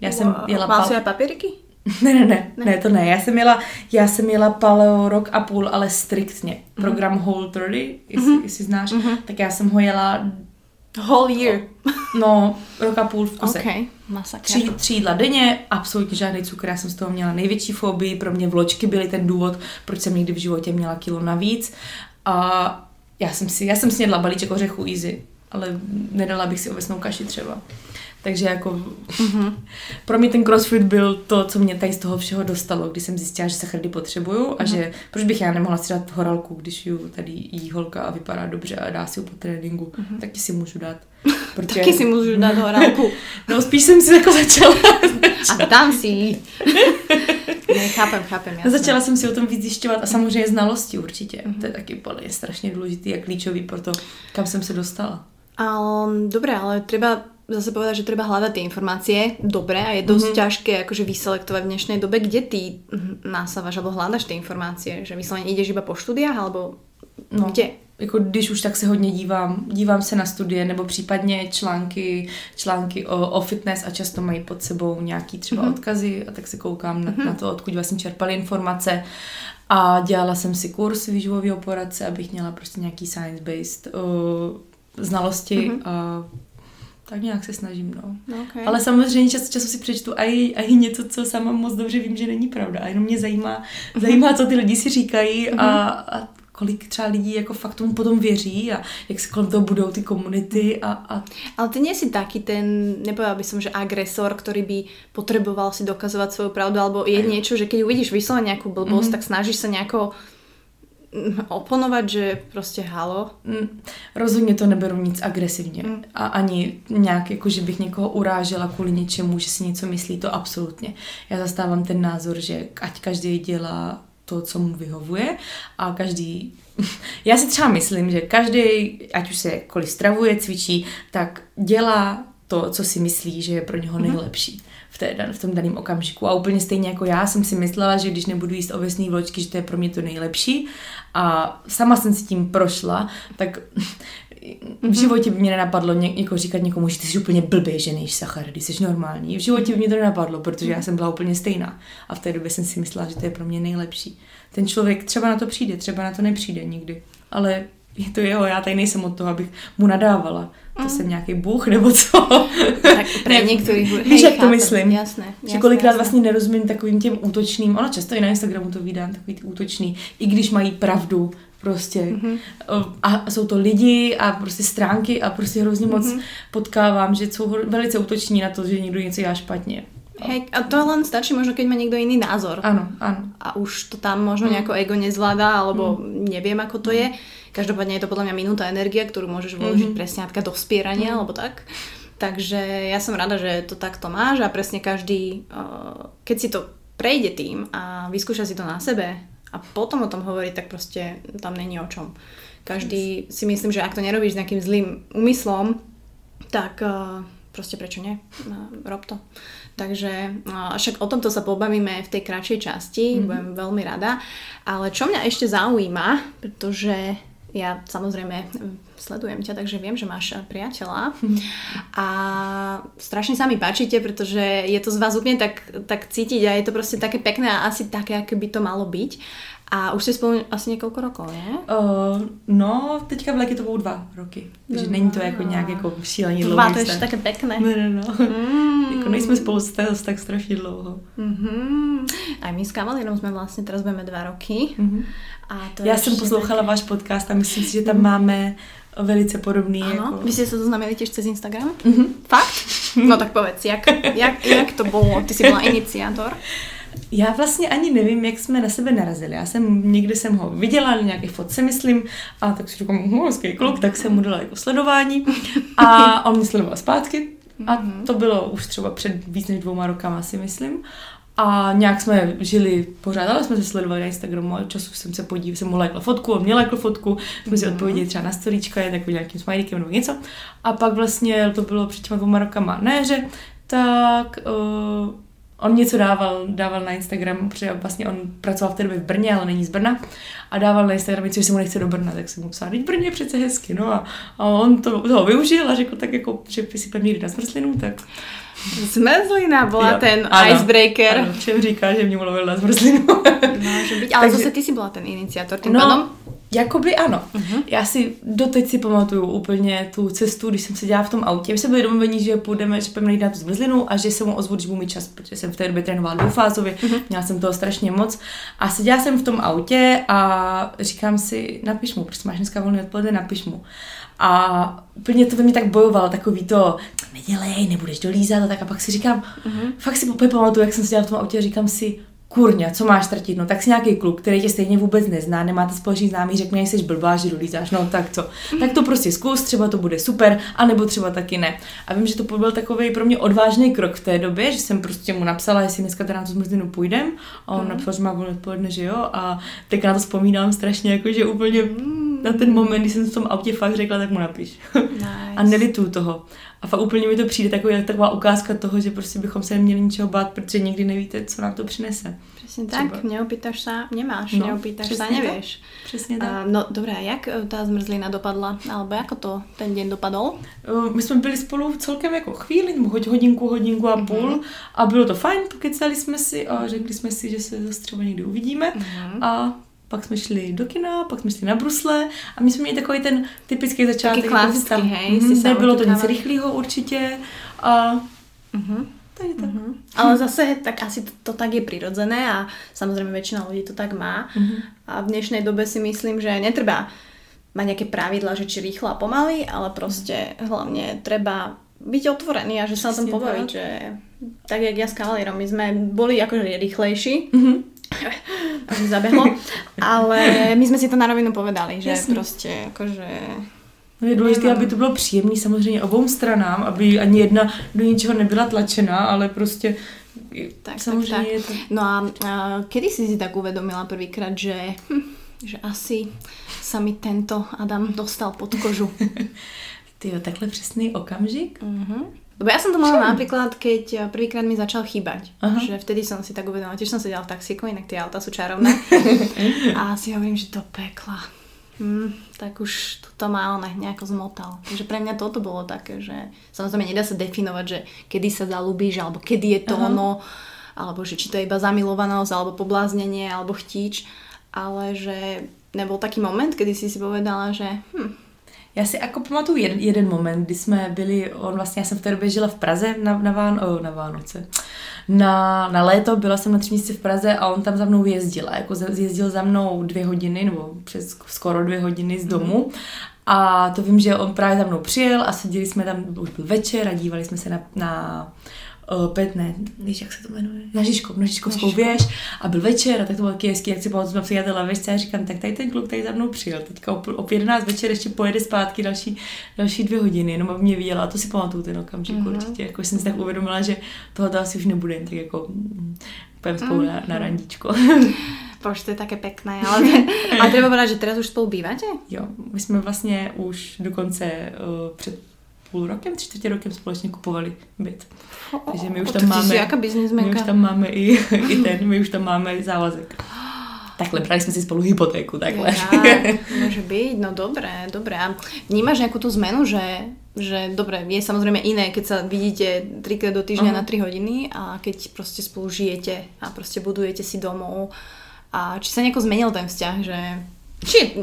Já wow. jsem jela... Má pal... papíriky? Ne, ne, ne, ne, to ne. Já jsem jela, já jsem jela paleo rok a půl, ale striktně. Mm-hmm. Program Whole 30, jestli, mm-hmm. jestli znáš, mm-hmm. tak já jsem ho jela Whole year. No, rok a půl v kuse. Okay. Tři, tři jídla denně, absolutně žádný cukr, já jsem z toho měla největší fobii, pro mě vločky byly ten důvod, proč jsem někdy v životě měla kilo navíc. A já jsem si, já jsem snědla balíček ořechů easy, ale nedala bych si ovesnou kaši třeba. Takže jako mm-hmm. pro mě ten crossfit byl to, co mě tady z toho všeho dostalo, když jsem zjistila, že sachardy potřebuju mm-hmm. a že proč bych já nemohla si dát horálku, když ju tady jí holka a vypadá dobře a dá si ju po tréninku, mm-hmm. taky si můžu dát. Protože... Taky si můžu dát horálku. no spíš jsem si jako začala. a dám si ji. Ne, chápem, chápem. Jasně. Začala jsem si o tom víc zjišťovat a samozřejmě znalosti určitě. Mm-hmm. To je taky je strašně důležitý a klíčový pro to, kam jsem se dostala. Um, dobré, ale třeba zase povedať, že treba hľadať tie informácie dobre a je dosť mm-hmm. ťažké akože vyselektovať v dnešnej dobe, kde ty nasávaš alebo hľadaš tie informácie, že vyslovene ideš iba po štúdiách alebo no. kde? Jako když už tak se hodně dívám, dívám se na studie nebo případně články, články o, o fitness a často mají pod sebou nějaký třeba mm-hmm. odkazy a tak se koukám na, mm-hmm. na to, odkud vlastně čerpali informace a dělala jsem si kurz výživového poradce, abych měla prostě nějaký science-based uh, znalosti mm-hmm. a tak nějak se snažím, no. no okay. Ale samozřejmě čas času si přečtu i, i něco, co sama moc dobře vím, že není pravda. A jenom mě zajímá, mhm. zajímá co ty lidi si říkají a, mhm. a kolik třeba lidí jako fakt tomu potom věří a jak se kolem toho budou ty komunity a, a... Ale ty nie si taký ten, nepovedal by som, že agresor, ktorý by potreboval si dokazovať svoju pravdu, alebo je niečo, že keď uvidíš vyslovene nejakú blbosť, mm-hmm. tak snažíš sa nejako oponovat, že prostě halo? Mm, rozhodně to neberu nic agresivně. Mm. A ani nějak, jako že bych někoho urážela kvůli něčemu, že si něco myslí, to absolutně. Já zastávám ten názor, že ať každý dělá to, co mu vyhovuje a každý... Já si třeba myslím, že každý, ať už se jakkoliv stravuje, cvičí, tak dělá to, co si myslí, že je pro něho mhm. nejlepší. Mm v, té, v tom daném okamžiku. A úplně stejně jako já jsem si myslela, že když nebudu jíst ovesné vločky, že to je pro mě to nejlepší. A sama jsem si tím prošla, tak v životě by mě nenapadlo ně, jako říkat někomu, že ty jsi úplně blbý, že nejsi sacharidy, jsi normální. V životě by mě to nenapadlo, protože já jsem byla úplně stejná. A v té době jsem si myslela, že to je pro mě nejlepší. Ten člověk třeba na to přijde, třeba na to nepřijde nikdy. Ale je to jeho, já tady nejsem od toho, abych mu nadávala. To mm. jsem nějaký bůh nebo co. Tak pro některých... Víš, jak to myslím? Jasné, jasné. Že kolikrát jasné. vlastně nerozumím takovým těm útočným, ono často i na Instagramu to vydám, takový ty útočný, i když mají pravdu, prostě. Mm-hmm. A jsou to lidi a prostě stránky a prostě hrozně moc mm-hmm. potkávám, že jsou velice útoční na to, že někdo něco dělá špatně. Hej, a to len stačí možno, keď má niekto iný názor. Áno, áno. A už to tam možno mm. nejako ego nezvláda, alebo mm. neviem, ako to mm. je. Každopádne je to podľa mňa minúta energia, ktorú môžeš vložiť mm. presne napríklad do spierania, mm. alebo tak. Takže ja som rada, že to takto máš a presne každý, keď si to prejde tým a vyskúša si to na sebe a potom o tom hovorí, tak proste tam není o čom. Každý si myslím, že ak to nerobíš s nejakým zlým úmyslom, tak proste prečo nie? Rob to. Takže však o tomto sa pobavíme v tej kratšej časti, mm-hmm. budem veľmi rada. Ale čo mňa ešte zaujíma, pretože ja samozrejme sledujem ťa, takže viem, že máš priateľa mhm. a strašne sa mi páčite, pretože je to z vás úplne tak, tak cítiť a je to proste také pekné a asi také, aké by to malo byť. A už jste spolu asi několik rokov, ne? Uh, no, teďka v léky to budou dva roky. Takže no, není to jako no. nějak jako šíleně dlouho. Dva, to je také pekné. No, no, no. Mm. jako nejsme spolu tak, tak strašně dlouho. Mm-hmm. A my s Kavalírom jsme vlastně, teraz budeme dva roky. Mm-hmm. A to Já jsem poslouchala tak... váš podcast a myslím si, že tam mm. máme velice podobný. Ano, jako... vy jste se to znamenali těž cez Instagram? Mm-hmm. Fakt? No tak povedz, jak, jak, jak to bylo? Ty jsi byla iniciátor? Já vlastně ani nevím, jak jsme na sebe narazili. Já jsem, někdy jsem ho viděla, nějaký fotce myslím, a tak si říkám, hm, hezký kluk, tak jsem mu dala jako sledování a on mě sledoval zpátky a mhm. to bylo už třeba před víc než dvouma rokama si myslím. A nějak jsme žili pořád, ale jsme se sledovali na Instagramu a času jsem se podíval, jsem mu lajkla fotku, on mě lajkl fotku, jsme si mhm. odpověděli třeba na storíčka, je takový nějakým smajlíkem nebo něco. A pak vlastně to bylo před těma dvouma rokama na jaře, tak uh, on něco dával, dával na Instagram, protože vlastně on pracoval v té době v Brně, ale není z Brna a dával na Instagram, že se mu nechce do Brna, tak jsem mu psal, teď Brně je přece hezky, no a, a on to, toho využil a řekl tak jako, že si pevně na zmrzlinu, tak Zmrzlina byla jo, ten ano, icebreaker. Ano, všem říká, že mě mluvil na zmrzlinu. Může být, ale Takže, zase ty jsi byla ten iniciátor, tím no, pádom Jakoby ano. Uh-huh. Já si doteď si pamatuju úplně tu cestu, když jsem seděla v tom autě. My jsme byli domluveni, že půjdeme, že půjdeme na tu zmrzlinu a že se mu ozvu, když budu mít čas, protože jsem v té době trénovala dvoufázově, uh-huh. měla jsem toho strašně moc. A seděla jsem v tom autě a říkám si, napiš mu, prostě máš dneska volný odpoledne, napiš mu. A úplně to ve mě tak bojovalo, takový to, nedělej, nebudeš dolízat a tak. A pak si říkám, uh-huh. fakt si pamatuju, jak jsem seděla v tom autě a říkám si, kurňa, co máš tratit, no tak si nějaký kluk, který tě stejně vůbec nezná, nemáte společný známý, řekne, že jsi blbá, že dolízáš, no tak co. Tak to prostě zkus, třeba to bude super, anebo třeba taky ne. A vím, že to byl takový pro mě odvážný krok v té době, že jsem prostě mu napsala, jestli dneska teda na tu zmrzlinu půjdem, a on mm. napsal, že má volné odpoledne, že jo, a teď na to vzpomínám strašně, jako že úplně mm. na ten moment, kdy jsem v tom autě fakt řekla, tak mu napiš. Nice. a nelitu toho. A fakt úplně mi to přijde takový, taková ukázka toho, že prostě bychom se neměli ničeho bát, protože nikdy nevíte, co nám to přinese. Přesně Třeba. tak, neopýtaš se, nemáš, no, neopýtaš se, nevíš. Přesně tak. Uh, no dobré, jak eh, ta zmrzlina dopadla, alebo jako to ten den dopadl? Uh, my jsme byli spolu celkem jako chvíli, hodinku, hodinku a půl uh-huh. a bylo to fajn, pokecali jsme si a řekli jsme si, že se zase třeba někdy uvidíme uh-huh. a pak jsme šli do kina, pak jsme šli na brusle a my jsme měli takový ten typický začátek. Taky klasický, hej. Mm, nebylo to nic rychlého určitě a uh-huh. Takže tak. Uh-huh. Ale zase tak asi to, to tak je prirodzené a samozrejme väčšina ľudí to tak má. Uh-huh. A v dnešnej dobe si myslím, že netreba mať nejaké pravidla, že či rýchlo a pomaly, ale proste hlavne treba byť otvorený a že sa o tom pobaviť, že tak jak ja s kavalierom, my sme boli akože rýchlejší, uh-huh. Až mi zabehlo, ale my sme si to na rovinu povedali, že Jasne. proste akože No je důležité, aby to bylo příjemné samozřejmě obou stranám, aby ani jedna do ničeho nebyla tlačená, ale prostě tak, samozřejmě tak, tak. Je to... No a, a kedy si si tak uvedomila prvýkrát, že, hm, že asi sa mi tento Adam dostal pod kožu? Ty jo, takhle přesný okamžik? Uh-huh. Lebo ja som to mala napríklad, keď prvýkrát mi začal chýbať. Aha. Že vtedy som si tak uvedomila, tiež som sedela v taxíku, inak tie auta sú čarovné. a si hovorím, že to pekla Hmm, tak už to má on nejako zmotal. Takže pre mňa toto bolo také, že samozrejme nedá sa definovať, že kedy sa zalúbíš, alebo kedy je to Aha. ono, alebo že či to je iba zamilovanosť, alebo pobláznenie, alebo chtíč, ale že nebol taký moment, kedy si si povedala, že hm, já si jako pamatuju jeden, jeden moment, kdy jsme byli, on vlastně, já jsem v té době žila v Praze na, na, Ván, oh, na Vánoce. Na, na léto byla jsem na tři měsíce v Praze a on tam za mnou jezdil. Jako jezdil za mnou dvě hodiny, nebo přes skoro dvě hodiny z domu. A to vím, že on právě za mnou přijel a seděli jsme tam, už byl večer a dívali jsme se na, na uh, pet, ne, víš, jak se to jmenuje, na Žižkov, na Žižkovskou věž a byl večer a tak to bylo taky hezký, jak si pamatuju, jsme přijeli na věžce a říkám, tak tady ten kluk tady za mnou přijel, teďka o, o 11 večer ještě pojede zpátky další, další dvě hodiny, jenom aby mě viděla a to si pamatuju ten okamžik mm-hmm. určitě, jako jsem si tak uvědomila, že toho to asi už nebude jen tak jako mm, půjdeme spolu mm-hmm. na, na randíčko. Bož, to je také pekné, ale, ale treba povedať, že teraz už spolu býváte? Jo, my jsme vlastně už dokonce uh, před půl rokem, tři čtvrtě rokem společně kupovali byt. Takže my už tam máme, my už tam máme i, i ten, my už tam máme závazek. Takhle, brali jsme si spolu hypotéku, takhle. Ja, môže byť, no dobré, dobré. A vnímaš nejakú tú zmenu, že, že dobre, je samozrejme iné, keď sa vidíte trikrát do týždňa uh-huh. na 3 hodiny a keď proste spolu žijete a proste budujete si domov. A či sa nejako zmenil ten vzťah, že či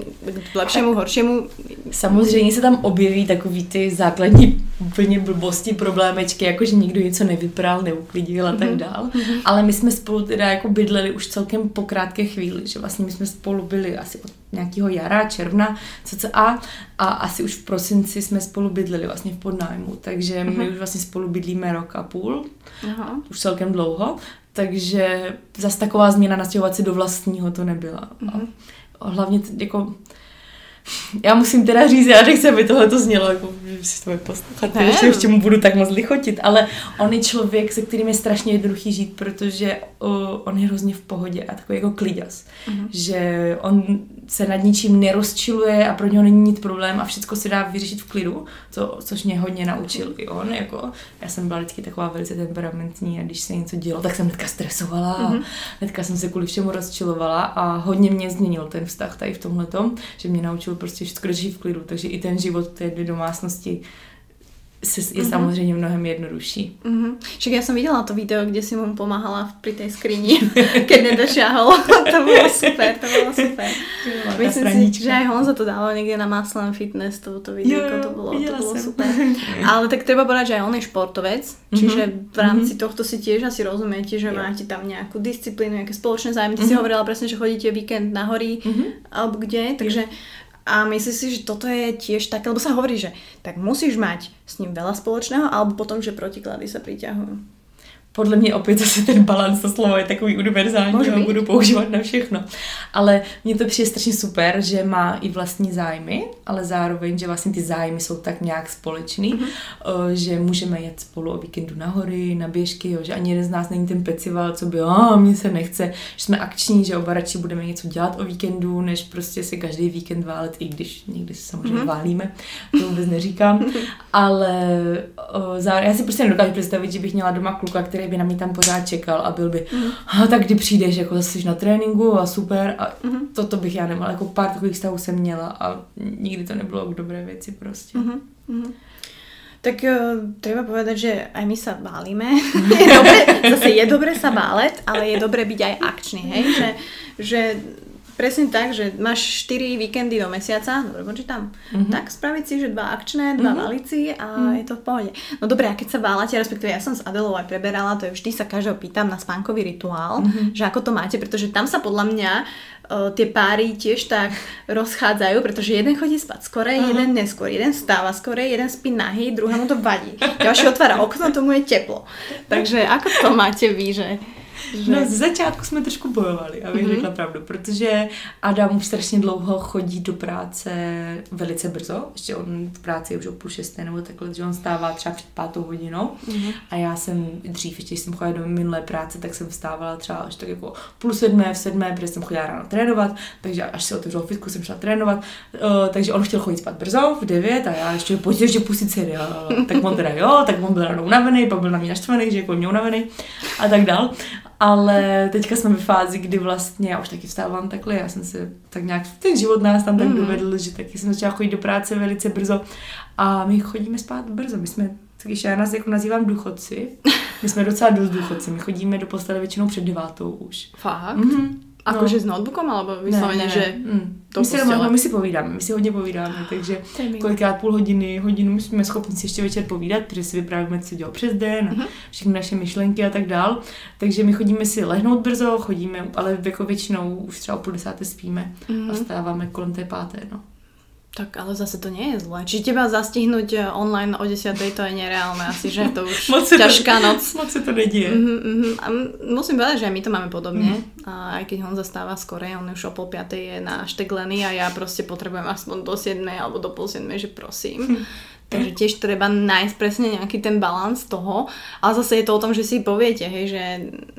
k lepšímu, horšímu. Samozřejmě se tam objeví takový ty základní úplně blbosti, problémečky, jako že nikdo něco nevypral, neuklidil a tak mhm. dál. Mm-hmm. Ale my jsme spolu teda jako bydleli už celkem po krátké chvíli, že vlastně my jsme spolu byli asi od nějakého jara, června, cca a asi už v prosinci jsme spolu bydleli vlastně v podnájmu, takže my mm-hmm. už vlastně spolu bydlíme rok a půl, Aha. už celkem dlouho, takže zase taková změna nastěhovat si do vlastního to nebyla. Mm-hmm hlavně jako já musím teda říct, já nechci, aby tohle to znělo, jako, že si to bude poslouchat, ne. ještě, ještě mu budu tak moc lichotit, ale on je člověk, se kterým je strašně jednoduchý žít, protože uh, on je hrozně v pohodě a takový jako klidas, uh-huh. že on se nad ničím nerozčiluje a pro něho není nic problém a všechno se dá vyřešit v klidu, co, což mě hodně naučil i on, jako. Já jsem byla vždycky taková velice temperamentní a když se něco dělo, tak jsem hnedka stresovala. A mhm. hnedka jsem se kvůli všemu rozčilovala a hodně mě změnil ten vztah tady v tomhle že mě naučil prostě všechno řešit v klidu, takže i ten život té dvě domácnosti je mm-hmm. samozřejmě mnohem jednodušší. Mm-hmm. Však já jsem viděla to video, kde si mu pomáhala při té skrini, keď nedošáhol. to bylo super, to bylo super. Myslím si, že aj Honza to dával někde na Maslan Fitness, to, to video, jo, jo, to bylo, to bylo jsem. super. Ale tak treba povedať, že aj on je športovec, čiže v rámci mm-hmm. tohto si tiež asi rozumiete, že jo. máte tam nějakou disciplínu, nějaké spoločné zájmy. Ty mm-hmm. si mhm. hovorila presne, že chodíte víkend na hory, mm-hmm. alebo kde, takže a myslíš si, že toto je tiež také, lebo sa hovorí, že tak musíš mať s ním veľa spoločného, alebo potom, že protiklady sa priťahujú podle mě opět zase ten balans, to slovo je takový univerzální, ho budu používat na všechno. Ale mně to přijde strašně super, že má i vlastní zájmy, ale zároveň, že vlastně ty zájmy jsou tak nějak společný, mm-hmm. že můžeme jet spolu o víkendu na hory, na běžky, jo, že ani jeden z nás není ten pecival, co by, a mně se nechce, že jsme akční, že oba radši budeme něco dělat o víkendu, než prostě si každý víkend válet, i když někdy se samozřejmě mm-hmm. válíme, to vůbec neříkám, ale o, zároveň, já si prostě nedokážu představit, že bych měla doma kluka, který který by na mě tam pořád čekal a byl by, mm. tak kdy přijdeš, jako zase jsi na tréninku a super a mm. toto bych já neměla, jako pár takových stavů jsem měla a nikdy to nebylo k dobré věci prostě. Mm. Tak uh, treba povedať, že aj my sa bálime. je dobre, zase je dobre sa báleť, ale je dobre byť aj akčný, hej? Že, že presne tak, že máš 4 víkendy do mesiaca, dobre počítam, mm-hmm. tak spraviť si, že dva akčné, dva mm-hmm. valici a mm-hmm. je to v pohode. No dobre, a keď sa válate, respektíve ja som s Adelou aj preberala, to je vždy sa každého pýtam na spánkový rituál, mm-hmm. že ako to máte, pretože tam sa podľa mňa uh, tie páry tiež tak rozchádzajú, pretože jeden chodí spať skore, uh-huh. jeden neskôr, jeden stáva skore, jeden spí nahý, druhému to vadí. Ďalší otvára okno, tomu je teplo. Takže ako to máte vy, že že... No, z začátku jsme trošku bojovali, abych mm-hmm. řekla pravdu, protože Adam už strašně dlouho chodí do práce velice brzo, ještě on v práci je už o půl šesté nebo takhle, že on stává třeba před pátou hodinou mm-hmm. a já jsem dřív, ještě jsem chodila do minulé práce, tak jsem vstávala třeba až tak jako půl sedmé, v sedmé, protože jsem chodila ráno trénovat, takže až se otevřel fitku, jsem šla trénovat, uh, takže on chtěl chodit spát brzo v devět a já ještě pojď ještě pustit seriál, tak on teda jo, tak on byl ráno unavený, pak byl na mě naštvaný, že jako mě unavený a tak dál. Ale teďka jsme v fázi, kdy vlastně já už taky vstávám takhle, já jsem se tak nějak, ten život nás tam tak mm. dovedl, že taky jsem začala chodit do práce velice brzo a my chodíme spát brzo, my jsme když já nás jako nazývám důchodci, my jsme docela dost důchodci, my chodíme do postele většinou před devátou už. Fakt? Mm-hmm. Akože no. s notebookom, alebo vyslovene, že mm. to my si, no, my si povídáme, my si hodně povídáme, takže kolikrát půl hodiny, hodinu my jsme schopni si ještě večer povídat, protože si vyprávíme, co dělal přes den, mm-hmm. všechny naše myšlenky a tak dál. Takže my chodíme si lehnout brzo, chodíme, ale jako většinou už třeba o půl desáté spíme mm-hmm. a stáváme kolem té páté, no. Tak ale zase to nie je zlé. Či teba zastihnúť eh, online o 10. to je nereálne asi, že to už moc ťažká to, noc. Moc sa to nedie. Mm-hmm, mm-hmm. A musím povedať, že aj my to máme podobne. Mm-hmm. A aj keď on zastáva skore, on už o pol piatej je našteglený a ja proste potrebujem aspoň do 7 alebo do pol 7, že prosím. Mm-hmm Takže tiež treba nájsť presne nejaký ten balans toho. Ale zase je to o tom, že si poviete, hej, že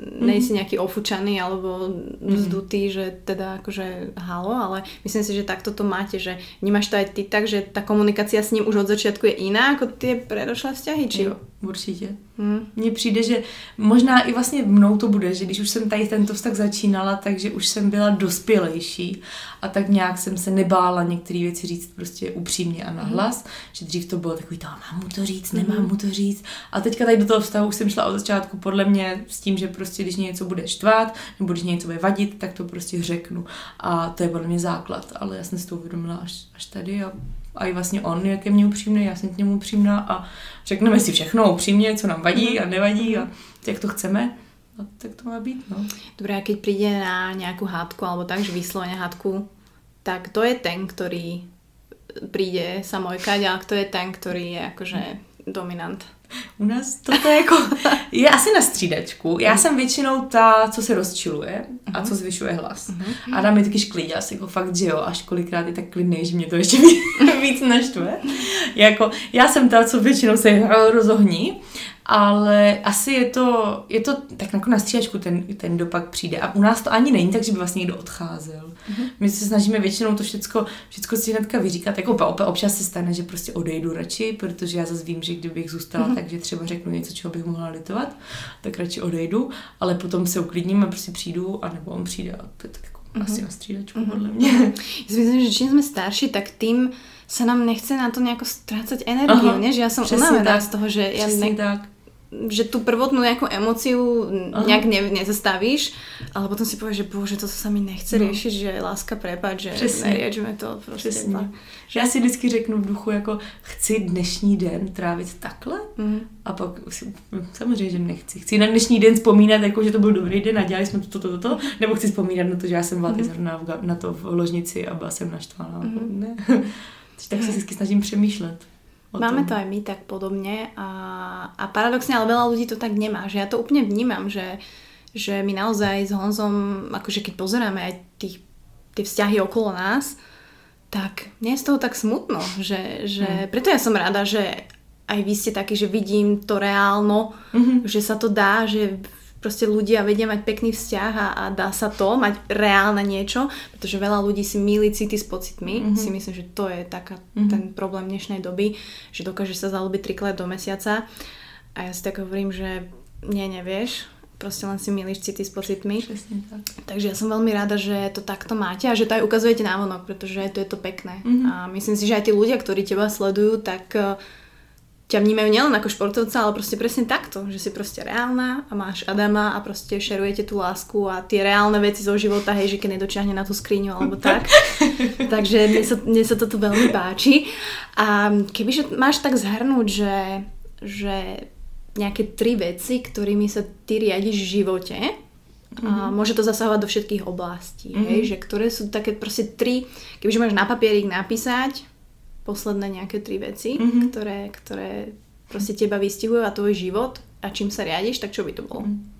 nejsi mhm. nejaký ofučaný alebo mhm. vzdutý, že teda akože halo, ale myslím si, že takto to máte, že vnímaš to aj ty tak, že tá komunikácia s ním už od začiatku je iná ako tie predošlé vzťahy, či? Jo, určitě. Hmm. Mně přijde, že možná i vlastně mnou to bude, že když už jsem tady tento vztah začínala, takže už jsem byla dospělejší a tak nějak jsem se nebála některé věci říct prostě upřímně a nahlas, hmm. že dřív to bylo takový, to mám mu to říct, nemám hmm. mu to říct. A teďka tady do toho vztahu už jsem šla od začátku podle mě s tím, že prostě když něco bude štvát, nebo když něco bude vadit, tak to prostě řeknu. A to je podle mě základ, ale já jsem si to uvědomila až, až tady a a i vlastně on je ke mně upřímný, já jsem k němu upřímná a řekneme si všechno upřímně, co nám vadí a nevadí a jak to chceme. A tak to má být, no. Dobré, a keď príde na nějakou hádku alebo tak, že vyslovene hádku, tak to je ten, ktorý príde samojkať a to je ten, ktorý je akože dominant. U nás to je jako, je asi na střídačku. Já jsem většinou ta, co se rozčiluje a co zvyšuje hlas. A dám mi taky šklidí, asi jako fakt, že jo, až kolikrát je tak klidný, že mě to ještě víc naštve. Jako, já jsem ta, co většinou se rozohní ale asi je to, je to tak jako na stříhačku ten, ten dopak přijde. A u nás to ani není tak, že by vlastně někdo odcházel. Mm-hmm. My se snažíme většinou to všechno, všechno si hnedka vyříkat. Jako občas se stane, že prostě odejdu radši, protože já zase vím, že kdybych zůstala, mm-hmm. takže třeba řeknu něco, čeho bych mohla litovat, tak radši odejdu, ale potom se uklidním a prostě přijdu, anebo on přijde a to je tak jako mm-hmm. asi na střídačku mm-hmm. podle mě. Já si myslím, že čím jsme starší, tak tím se nám nechce na to nějak ztrácet energii, že já jsem unavená z toho, že já ne, tak že tú prvotnú nejakú emociu Aha. nejak ne, nezastavíš, ale potom si povieš, že bože, to sa mi nechce no. riešiť, že láska prepáč, že Přesně. neriečme to prostě. Přesně. Že já si vždycky řeknu v duchu, jako chci dnešní den trávit takhle mm. a pak si, samozřejmě, že nechci. Chci na dnešní den vzpomínat, jako, že to byl dobrý den a dělali jsme to, to, to, to, nebo chci vzpomínat na to, že já jsem byla mm. zrovna na to v ložnici a byla jsem naštvaná. Mm. Ne. tak se vždycky snažím přemýšlet. Máme to aj my tak podobne a, a paradoxne, ale veľa ľudí to tak nemá, že ja to úplne vnímam, že, že my naozaj s Honzom, akože keď pozeráme aj tých, tie vzťahy okolo nás, tak nie je z toho tak smutno, že, že mm. preto ja som rada, že aj vy ste takí, že vidím to reálno, mm-hmm. že sa to dá, že proste ľudia vedia mať pekný vzťah a, a dá sa to, mať reálne niečo, pretože veľa ľudí si míli city s pocitmi. Mm-hmm. Si myslím, že to je taká, mm-hmm. ten problém dnešnej doby, že dokáže sa zalúbiť trikrát do mesiaca a ja si tak hovorím, že nie, nevieš, proste len si milíš city s pocitmi. tak. Takže ja som veľmi rada, že to takto máte a že to aj ukazujete návonok, pretože to je to pekné. Mm-hmm. A myslím si, že aj tí ľudia, ktorí teba sledujú, tak ťa vnímajú nielen ako športovca, ale proste presne takto, že si proste reálna a máš Adama a proste šerujete tú lásku a tie reálne veci zo života, hej, že keď nedočiahne na tú skriňu alebo tak. Takže mne sa, mne sa toto veľmi páči. A kebyže máš tak zhrnúť, že, že nejaké tri veci, ktorými sa ty riadiš v živote, Mm-hmm. A mhm. môže to zasahovať do všetkých oblastí, mm-hmm. hej, že ktoré sú také proste tri, kebyže máš na papierik napísať, posledné nějaké tři věci, mm-hmm. které, které prostě těba vystihují a tvůj život a čím se riadiš, tak čo by to bylo? Mm.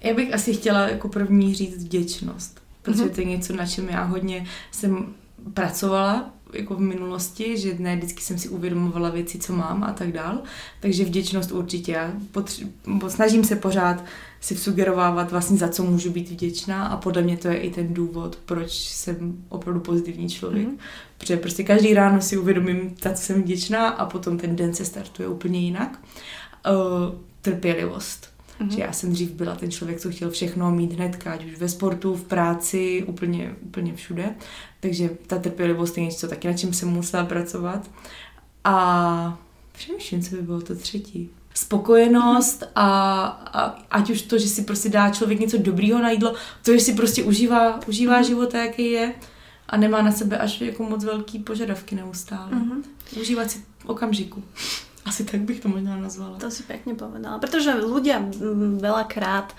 Já bych asi chtěla jako první říct vděčnost, protože mm-hmm. to je něco, na čem já hodně jsem pracovala jako v minulosti, že ne vždycky jsem si uvědomovala věci, co mám a tak dál. Takže vděčnost určitě. Já potři- snažím se pořád si sugerovávat vlastně za co můžu být vděčná a podle mě to je i ten důvod, proč jsem opravdu pozitivní člověk. Mm-hmm. Protože prostě každý ráno si uvědomím, za co jsem vděčná a potom ten den se startuje úplně jinak. Uh, trpělivost. Mm-hmm. Že já jsem dřív byla ten člověk, co chtěl všechno mít hned, ať už ve sportu, v práci, úplně, úplně všude. Takže ta trpělivost je něco taky, na čem jsem musela pracovat. A přemýšlím, co by bylo to třetí spokojenost a, a ať už to, že si prostě dá člověk něco dobrýho na jídlo, to, že si prostě užívá, užívá mhm. života, jaký je a nemá na sebe až jako moc velký požadavky neustále. Mm-hmm. Užívat si okamžiku. Asi tak bych to možná nazvala. To si pekne povedala. Pretože ľudia veľakrát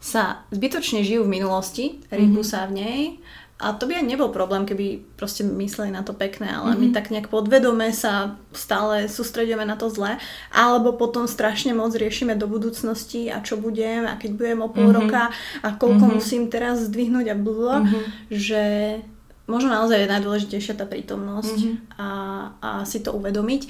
sa zbytočne žijú v minulosti, rýbu mm-hmm. sa v nej a to by aj nebol problém, keby proste mysleli na to pekné, ale mm-hmm. my mhm. tak nejak podvedome sa stále sústredíme na to zlé, alebo potom strašne moc riešime do budúcnosti a čo budem a keď budem o pol mm-hmm. roka a koľko mm-hmm. musím teraz zdvihnúť a blo, mm-hmm. že možno naozaj je najdôležitejšia tá prítomnosť mm-hmm. a, a si to uvedomiť.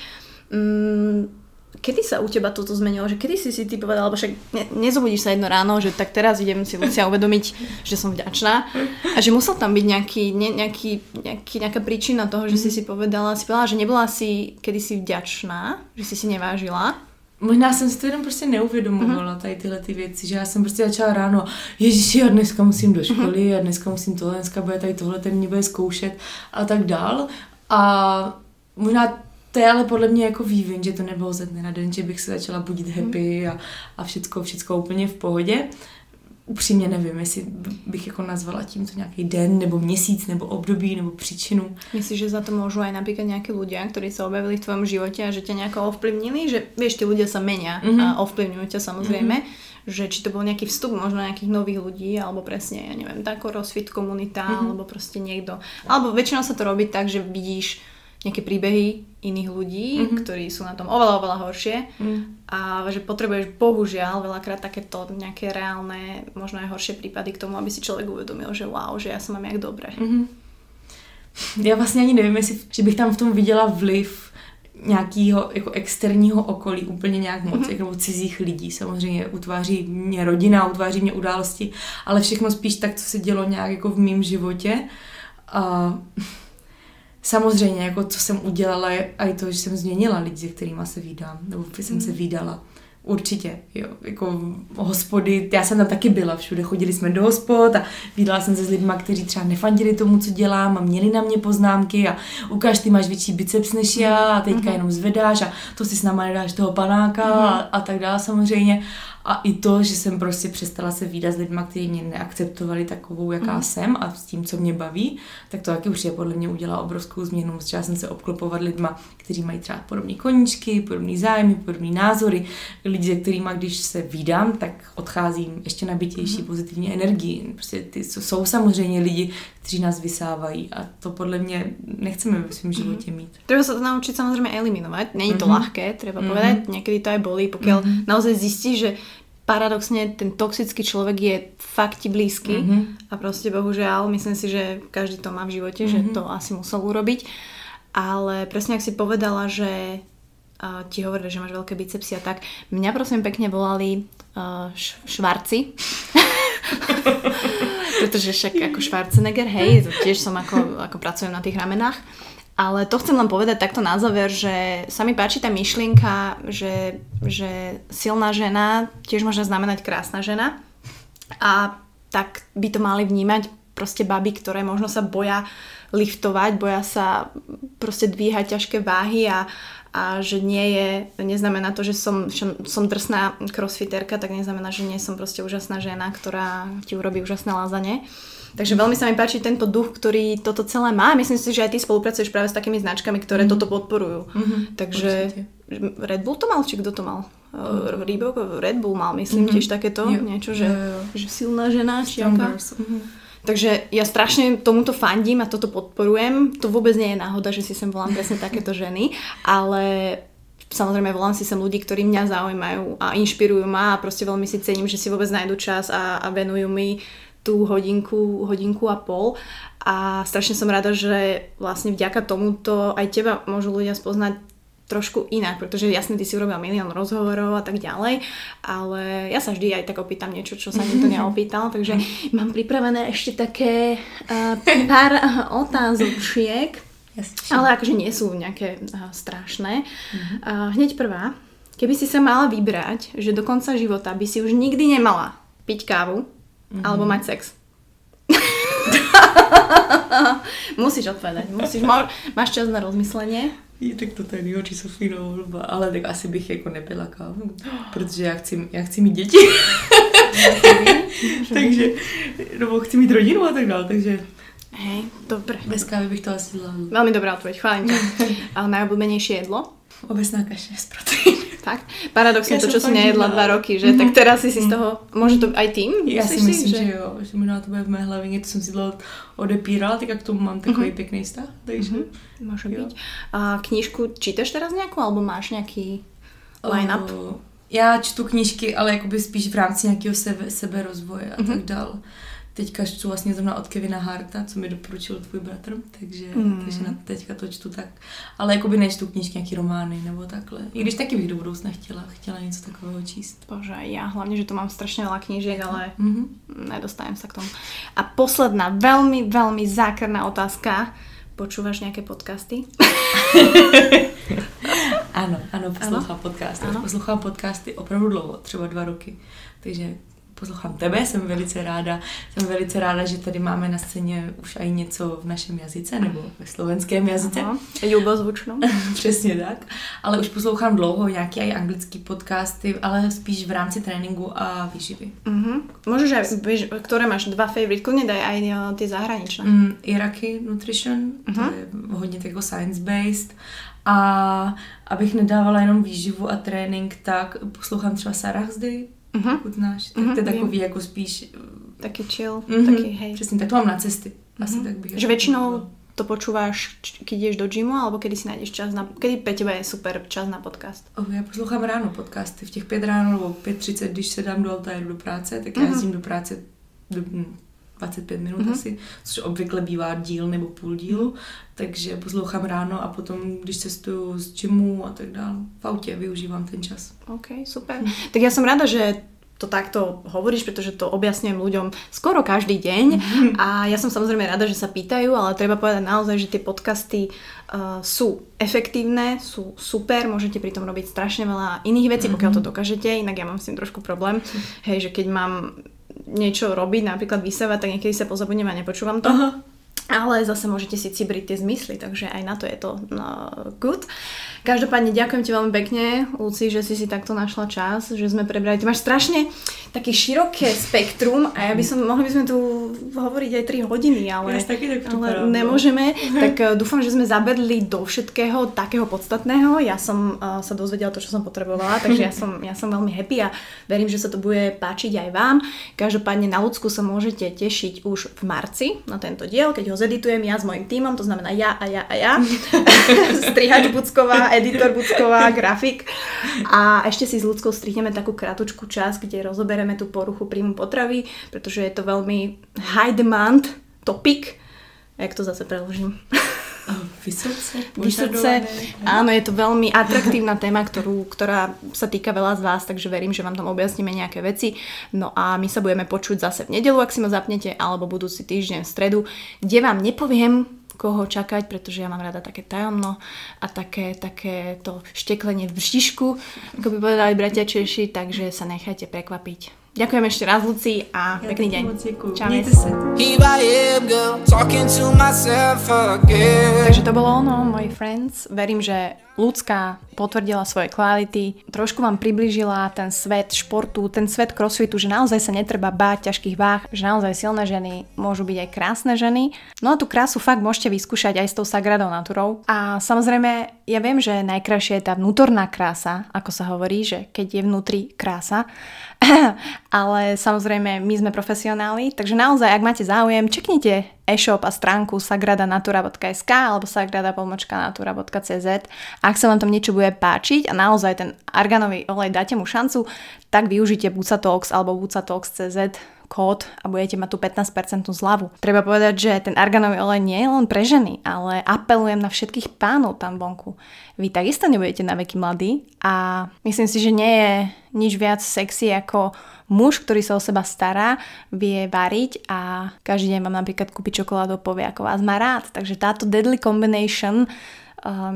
Mm, kedy sa u teba toto zmenilo? Že kedy si si ty povedala, lebo však ne, nezobudíš sa jedno ráno, že tak teraz idem si Lucia uvedomiť, že som vďačná a že musel tam byť nejaký, ne, nejaký, nejaký, nejaká príčina toho, že si si povedala, si povedala, že nebola si kedysi vďačná, že si si nevážila. Možná jsem si to jenom prostě neuvědomovala, mm-hmm. tady tyhle ty věci, že já jsem prostě začala ráno, ježiši, a dneska musím do školy, mm-hmm. a dneska musím tohle, dneska bude tady tohle, ten mě bude zkoušet a tak dál. A možná to je ale podle mě jako vývin, že to nebylo ze dne na den, že bych se začala budit happy a, a všecko, všecko úplně v pohodě. Upřímně nevím, jestli bych jako nazvala tímto nějaký den, nebo měsíc, nebo období, nebo příčinu. Myslíš, že za to můžou aj například nějaké lidé, kteří se objevili v tvém životě a že tě nějak ovplyvnili? Že víš, ty lidé se mení mm-hmm. a ovplyvňují tě samozřejmě. Mm-hmm že či to bol nejaký vstup možno nejakých nových ľudí, alebo presne, ja neviem, tá crossfit komunita, mm-hmm. alebo proste niekto. Alebo väčšinou sa to robí tak, že vidíš nejaké príbehy iných ľudí, mm-hmm. ktorí sú na tom oveľa, oveľa horšie mm. a že potrebuješ bohužiaľ veľakrát takéto nejaké reálne, možno aj horšie prípady k tomu, aby si člověk uvedomil, že wow, že já jsem mám jak dobré. Mm-hmm. Já vlastně ani nevím, jestli, že bych tam v tom viděla vliv nějakého jako externího okolí úplně nějak moc, mm-hmm. jako cizích lidí. Samozřejmě utváří mě rodina, utváří mě události, ale všechno spíš tak, co se dělo nějak jako v mém životě. A samozřejmě, jako co jsem udělala, je i to, že jsem změnila lidi, se kterými se vídám, nebo jsem se vídala. Určitě, jo, jako hospody, já jsem tam taky byla, všude chodili jsme do hospod a viděla jsem se s lidmi, kteří třeba nefandili tomu, co dělám a měli na mě poznámky a ukáž, ty máš větší biceps než já a teďka mm-hmm. jenom zvedáš a to si s náma nedáš toho panáka mm-hmm. a, a tak dále samozřejmě a i to, že jsem prostě přestala se výdat s lidmi, kteří mě neakceptovali takovou, jaká mm. jsem a s tím, co mě baví, tak to taky už je podle mě udělala obrovskou změnu. Začala jsem se obklopovat lidma, kteří mají třeba podobné koníčky, podobné zájmy, podobné názory. Lidi, se kterými, když se výdám, tak odcházím ještě nabitější mm. pozitivní energii. Prostě ty jsou samozřejmě lidi, kteří nás vysávají a to podle mě nechceme ve svém životě mít. Treba se to naučit samozřejmě eliminovat. Není to mm-hmm. ľahké, treba mm-hmm. povedať. Někdy to aj bolí, pokud mm-hmm. naozaj zjistí, že paradoxne ten toxický človek je fakt ti blízky mm-hmm. a proste bohužiaľ, myslím si, že každý to má v živote, mm-hmm. že to asi musel urobiť. Ale presne ak si povedala, že uh, ti hovorili, že máš veľké bicepsy a tak, mňa prosím pekne volali uh, švarci. Pretože však ako Schwarzenegger, hej, tiež som ako, ako pracujem na tých ramenách. Ale to chcem len povedať takto na záver, že sa mi páči tá myšlienka, že, že silná žena tiež môže znamenať krásna žena. A tak by to mali vnímať proste baby, ktoré možno sa boja liftovať, boja sa proste dvíhať ťažké váhy a, a že nie je, neznamená to, že som, som drsná crossfiterka, tak neznamená, že nie som proste úžasná žena, ktorá ti urobí úžasné lázanie. Takže veľmi sa mi páči tento duch, ktorý toto celé má. Myslím si, že aj ty spolupracuješ práve s takými značkami, ktoré mm. toto podporujú. Mm-hmm, Takže určite. Red Bull to mal, či kto to mal? Mm. Reebok, Red Bull mal, myslím, mm-hmm. tiež takéto jo. niečo, že, jo, jo. že silná žena, či mm-hmm. Takže ja strašne tomuto fandím a toto podporujem. To vôbec nie je náhoda, že si sem volám presne takéto ženy, ale samozrejme volám si sem ľudí, ktorí mňa zaujímajú a inšpirujú ma a proste veľmi si cením, že si vôbec nájdu čas a, a venujú mi tú hodinku, hodinku a pol a strašne som rada, že vlastne vďaka tomuto aj teba môžu ľudia spoznať trošku inak, pretože jasne ty si urobil milión rozhovorov a tak ďalej, ale ja sa vždy aj tak opýtam niečo, čo sa nikto neopýtal, takže mám pripravené ešte také uh, pár otázočiek, ale akože nie sú nejaké uh, strašné. Uh, hneď prvá, keby si sa mala vybrať, že do konca života by si už nikdy nemala piť kávu mm-hmm. alebo mať sex. musíš odpovedať, musíš, má, máš čas na rozmyslenie. Je, tak to je nejhorší Sofíno volba, ale tak asi bych jako nepila kávu, protože já chci, já chci mít děti. takže, nebo chci mít rodinu a tak dále, takže Hej, dobre. Bez kávy bych to asi zvládla. Veľmi dobrá odpoveď, chválim ťa. A najobľúbenejšie jedlo? Obecná kaše s proteíny. Tak? Paradoxne Ja to, čo si fakt nejedla dva roky, že? Tak teraz si si z toho, môže to aj tým? Já si myslím, že jo, že možná to bude v mé hlavě, něco jsem si dlouho odepírala, tak jak tomu mám takový Mhm. pěkný vztah, takže Môže Jo. byť. A knižku čítaš teraz nejakú, alebo máš nejaký line-up? O, já čtu knížky, ale jakoby spíš v rámci nějakého sebe, seberozvoje a Mhm. tak dál. Teďka čtu vlastně zrovna od Kevina Harta, co mi doporučil tvůj bratr, takže, Mm. takže na teďka to čtu tak. Ale jakoby nečtu knížky, nějaký romány nebo takhle. I když taky bych do budoucna chtěla, chtěla něco takového číst. Bože, aj ja hlavne, že tu mám strašne veľa knížiek, ale Mhm. nedostajem sa k tomu. A posledná, veľmi, veľmi zákerná otázka. Počúvaš nejaké podcasty? Ano, ano, poslouchám podcasty. Ano. Poslouchám podcasty opravdu dlouho, třeba dva roky. Takže poslouchám tebe, jsem velice ráda. Jsem velice ráda, že tady máme na scéně už i něco v našem jazyce, nebo ve slovenském jazyce. Aha. Ľubozvučnou? Přesně tak. Ale už poslouchám dlouho nějaký i anglický podcasty, ale spíš v rámci tréninku a výživy. Mhm. Aj, vieš, ktoré máš dva favorite, kľudne daj aj uh, tie zahraničné. Mm, Iraki Nutrition, to Mhm. je hodně jako science-based. A abych nedávala jenom výživu a trénink, tak poslouchám třeba Sarah Zdy, Mhm. pokud znáš. Tak Mhm, to je vím. takový jako spíš... Taký chill, Mhm, taký hej. Přesně, tak to mám na cesty. Asi Mhm. tak bych... Že jako povedala. to počúvaš, č- keď ideš do gymu, alebo kedy si nájdeš čas na... Kedy teba je super čas na podcast? Oh, já poslouchám ráno podcasty. V těch pět ráno nebo 5.30, když se dám do auta a jdu do práce, tak já Mhm. jezdím do práce do, hm, 25 minut Mhm. asi, což obvykle bývá díl nebo půl dílu, takže poslouchám ráno a potom, když cestuju z gymu a tak dále, v autě využívám ten čas. OK, super. Tak ja som rada, že to takto hovoríš, pretože to objasňujem ľuďom skoro každý deň. A ja som samozrejme rada, že sa pýtajú, ale treba povedať naozaj, že tie podcasty uh, sú efektívne, sú super, môžete pri tom robiť strašne veľa iných vecí, pokiaľ to dokážete, inak ja mám s tým trošku problém, hej, že keď mám niečo robiť, napríklad vysávať, tak niekedy sa pozabudnem a nepočúvam to. Aha. Ale zase môžete si cibriť tie zmysly, takže aj na to je to no, good. Každopádne ďakujem ti veľmi pekne, Luci, že si si takto našla čas, že sme prebrali. Ty máš strašne také široké spektrum a ja by som, mohli by sme tu hovoriť aj 3 hodiny, ale, Ja si taky tak ale nemôžeme. Tak eh, dúfam, že sme zabedli do všetkého takého podstatného. Ja som uh, sa dozvedela to, čo som potrebovala, takže ja som, ja som veľmi happy a verím, že sa to bude páčiť aj vám. Každopádne na ľudsku sa môžete tešiť už v marci na tento diel, keď ho zeditujem ja s mojim tímom, to znamená ja a ja a ja. Strihač Bucková, editor Bucková, grafik. A ešte si s ľudskou strihneme takú kratučku čas, kde rozoberieme tú poruchu príjmu potravy, pretože je to veľmi high demand topic. Jak to zase preložím? Vysoce, áno, je to veľmi atraktívna téma, ktorú, ktorá sa týka veľa z vás, takže verím, že vám tam objasníme nejaké veci. No a my sa budeme počuť zase v nedelu, ak si ma zapnete, alebo budúci týždeň v stredu, kde vám nepoviem, koho čakať, pretože ja mám rada také tajomno a také, také to šteklenie v bříšku, ako by povedali bratia Češi, takže sa nechajte prekvapiť. Ďakujem ešte raz, Luci, a Já pekný taky deň. Čau. Se. Takže to bolo ono, moji friends. Verím, že ľudská potvrdila svoje kvality, trošku vám priblížila ten svet športu, ten svet crossfitu, že naozaj sa netreba báť ťažkých váh, že naozaj silné ženy môžu byť aj krásne ženy. No a tú krásu fakt môžete vyskúšať aj s tou Sagradou Naturou. A samozrejme, ja viem, že najkrajšia je tá vnútorná krása, ako sa hovorí, že keď je vnútri krása. Ale samozrejme, my sme profesionáli, takže naozaj, ak máte záujem, čeknite e-shop a stránku sagradanatura.sk alebo a ak sa vám tam niečo bude páčiť a naozaj ten arganový olej dáte mu šancu, tak využite Bucatox alebo Bucatox.cz kód a budete mať tú 15% zľavu. Treba povedať, že ten arganový olej nie je len pre ženy, ale apelujem na všetkých pánov tam vonku. Vy takisto nebudete na veky mladí a myslím si, že nie je nič viac sexy ako muž, ktorý sa o seba stará, vie variť a každý deň vám napríklad kúpi čokoládu povie, ako vás má rád. Takže táto deadly combination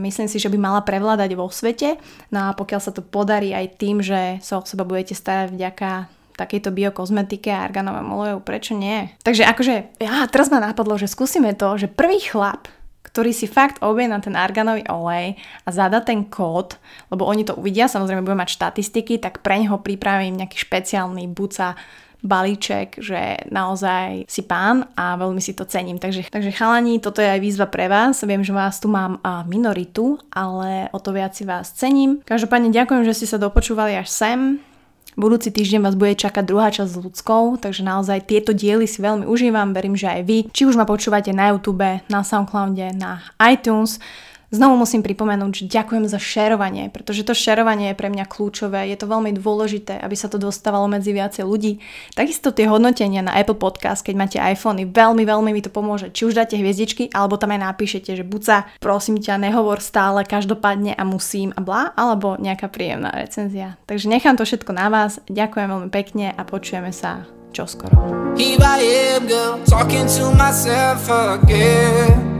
myslím si, že by mala prevládať vo svete. No a pokiaľ sa to podarí aj tým, že sa o seba budete starať vďaka takejto biokozmetike a arganovému oleju, prečo nie? Takže akože, ja, teraz ma napadlo, že skúsime to, že prvý chlap, ktorý si fakt objedná ten arganový olej a zadá ten kód, lebo oni to uvidia, samozrejme budú mať štatistiky, tak pre neho pripravím nejaký špeciálny buca balíček, že naozaj si pán a veľmi si to cením. Takže, takže chalani, toto je aj výzva pre vás. Viem, že vás tu mám a minoritu, ale o to viac si vás cením. Každopádne ďakujem, že ste sa dopočúvali až sem. Budúci týždeň vás bude čakať druhá časť s ľudskou, takže naozaj tieto diely si veľmi užívam, verím, že aj vy. Či už ma počúvate na YouTube, na Soundcloude, na iTunes, Znovu musím pripomenúť, že ďakujem za šerovanie, pretože to šerovanie je pre mňa kľúčové, je to veľmi dôležité, aby sa to dostávalo medzi viacej ľudí. Takisto tie hodnotenia na Apple Podcast, keď máte iPhony, veľmi, veľmi mi to pomôže. Či už dáte hviezdičky, alebo tam aj napíšete, že buď sa, prosím ťa, nehovor stále, každopádne a musím a bla, alebo nejaká príjemná recenzia. Takže nechám to všetko na vás, ďakujem veľmi pekne a počujeme sa čoskoro. Here I am, girl, talking to myself again.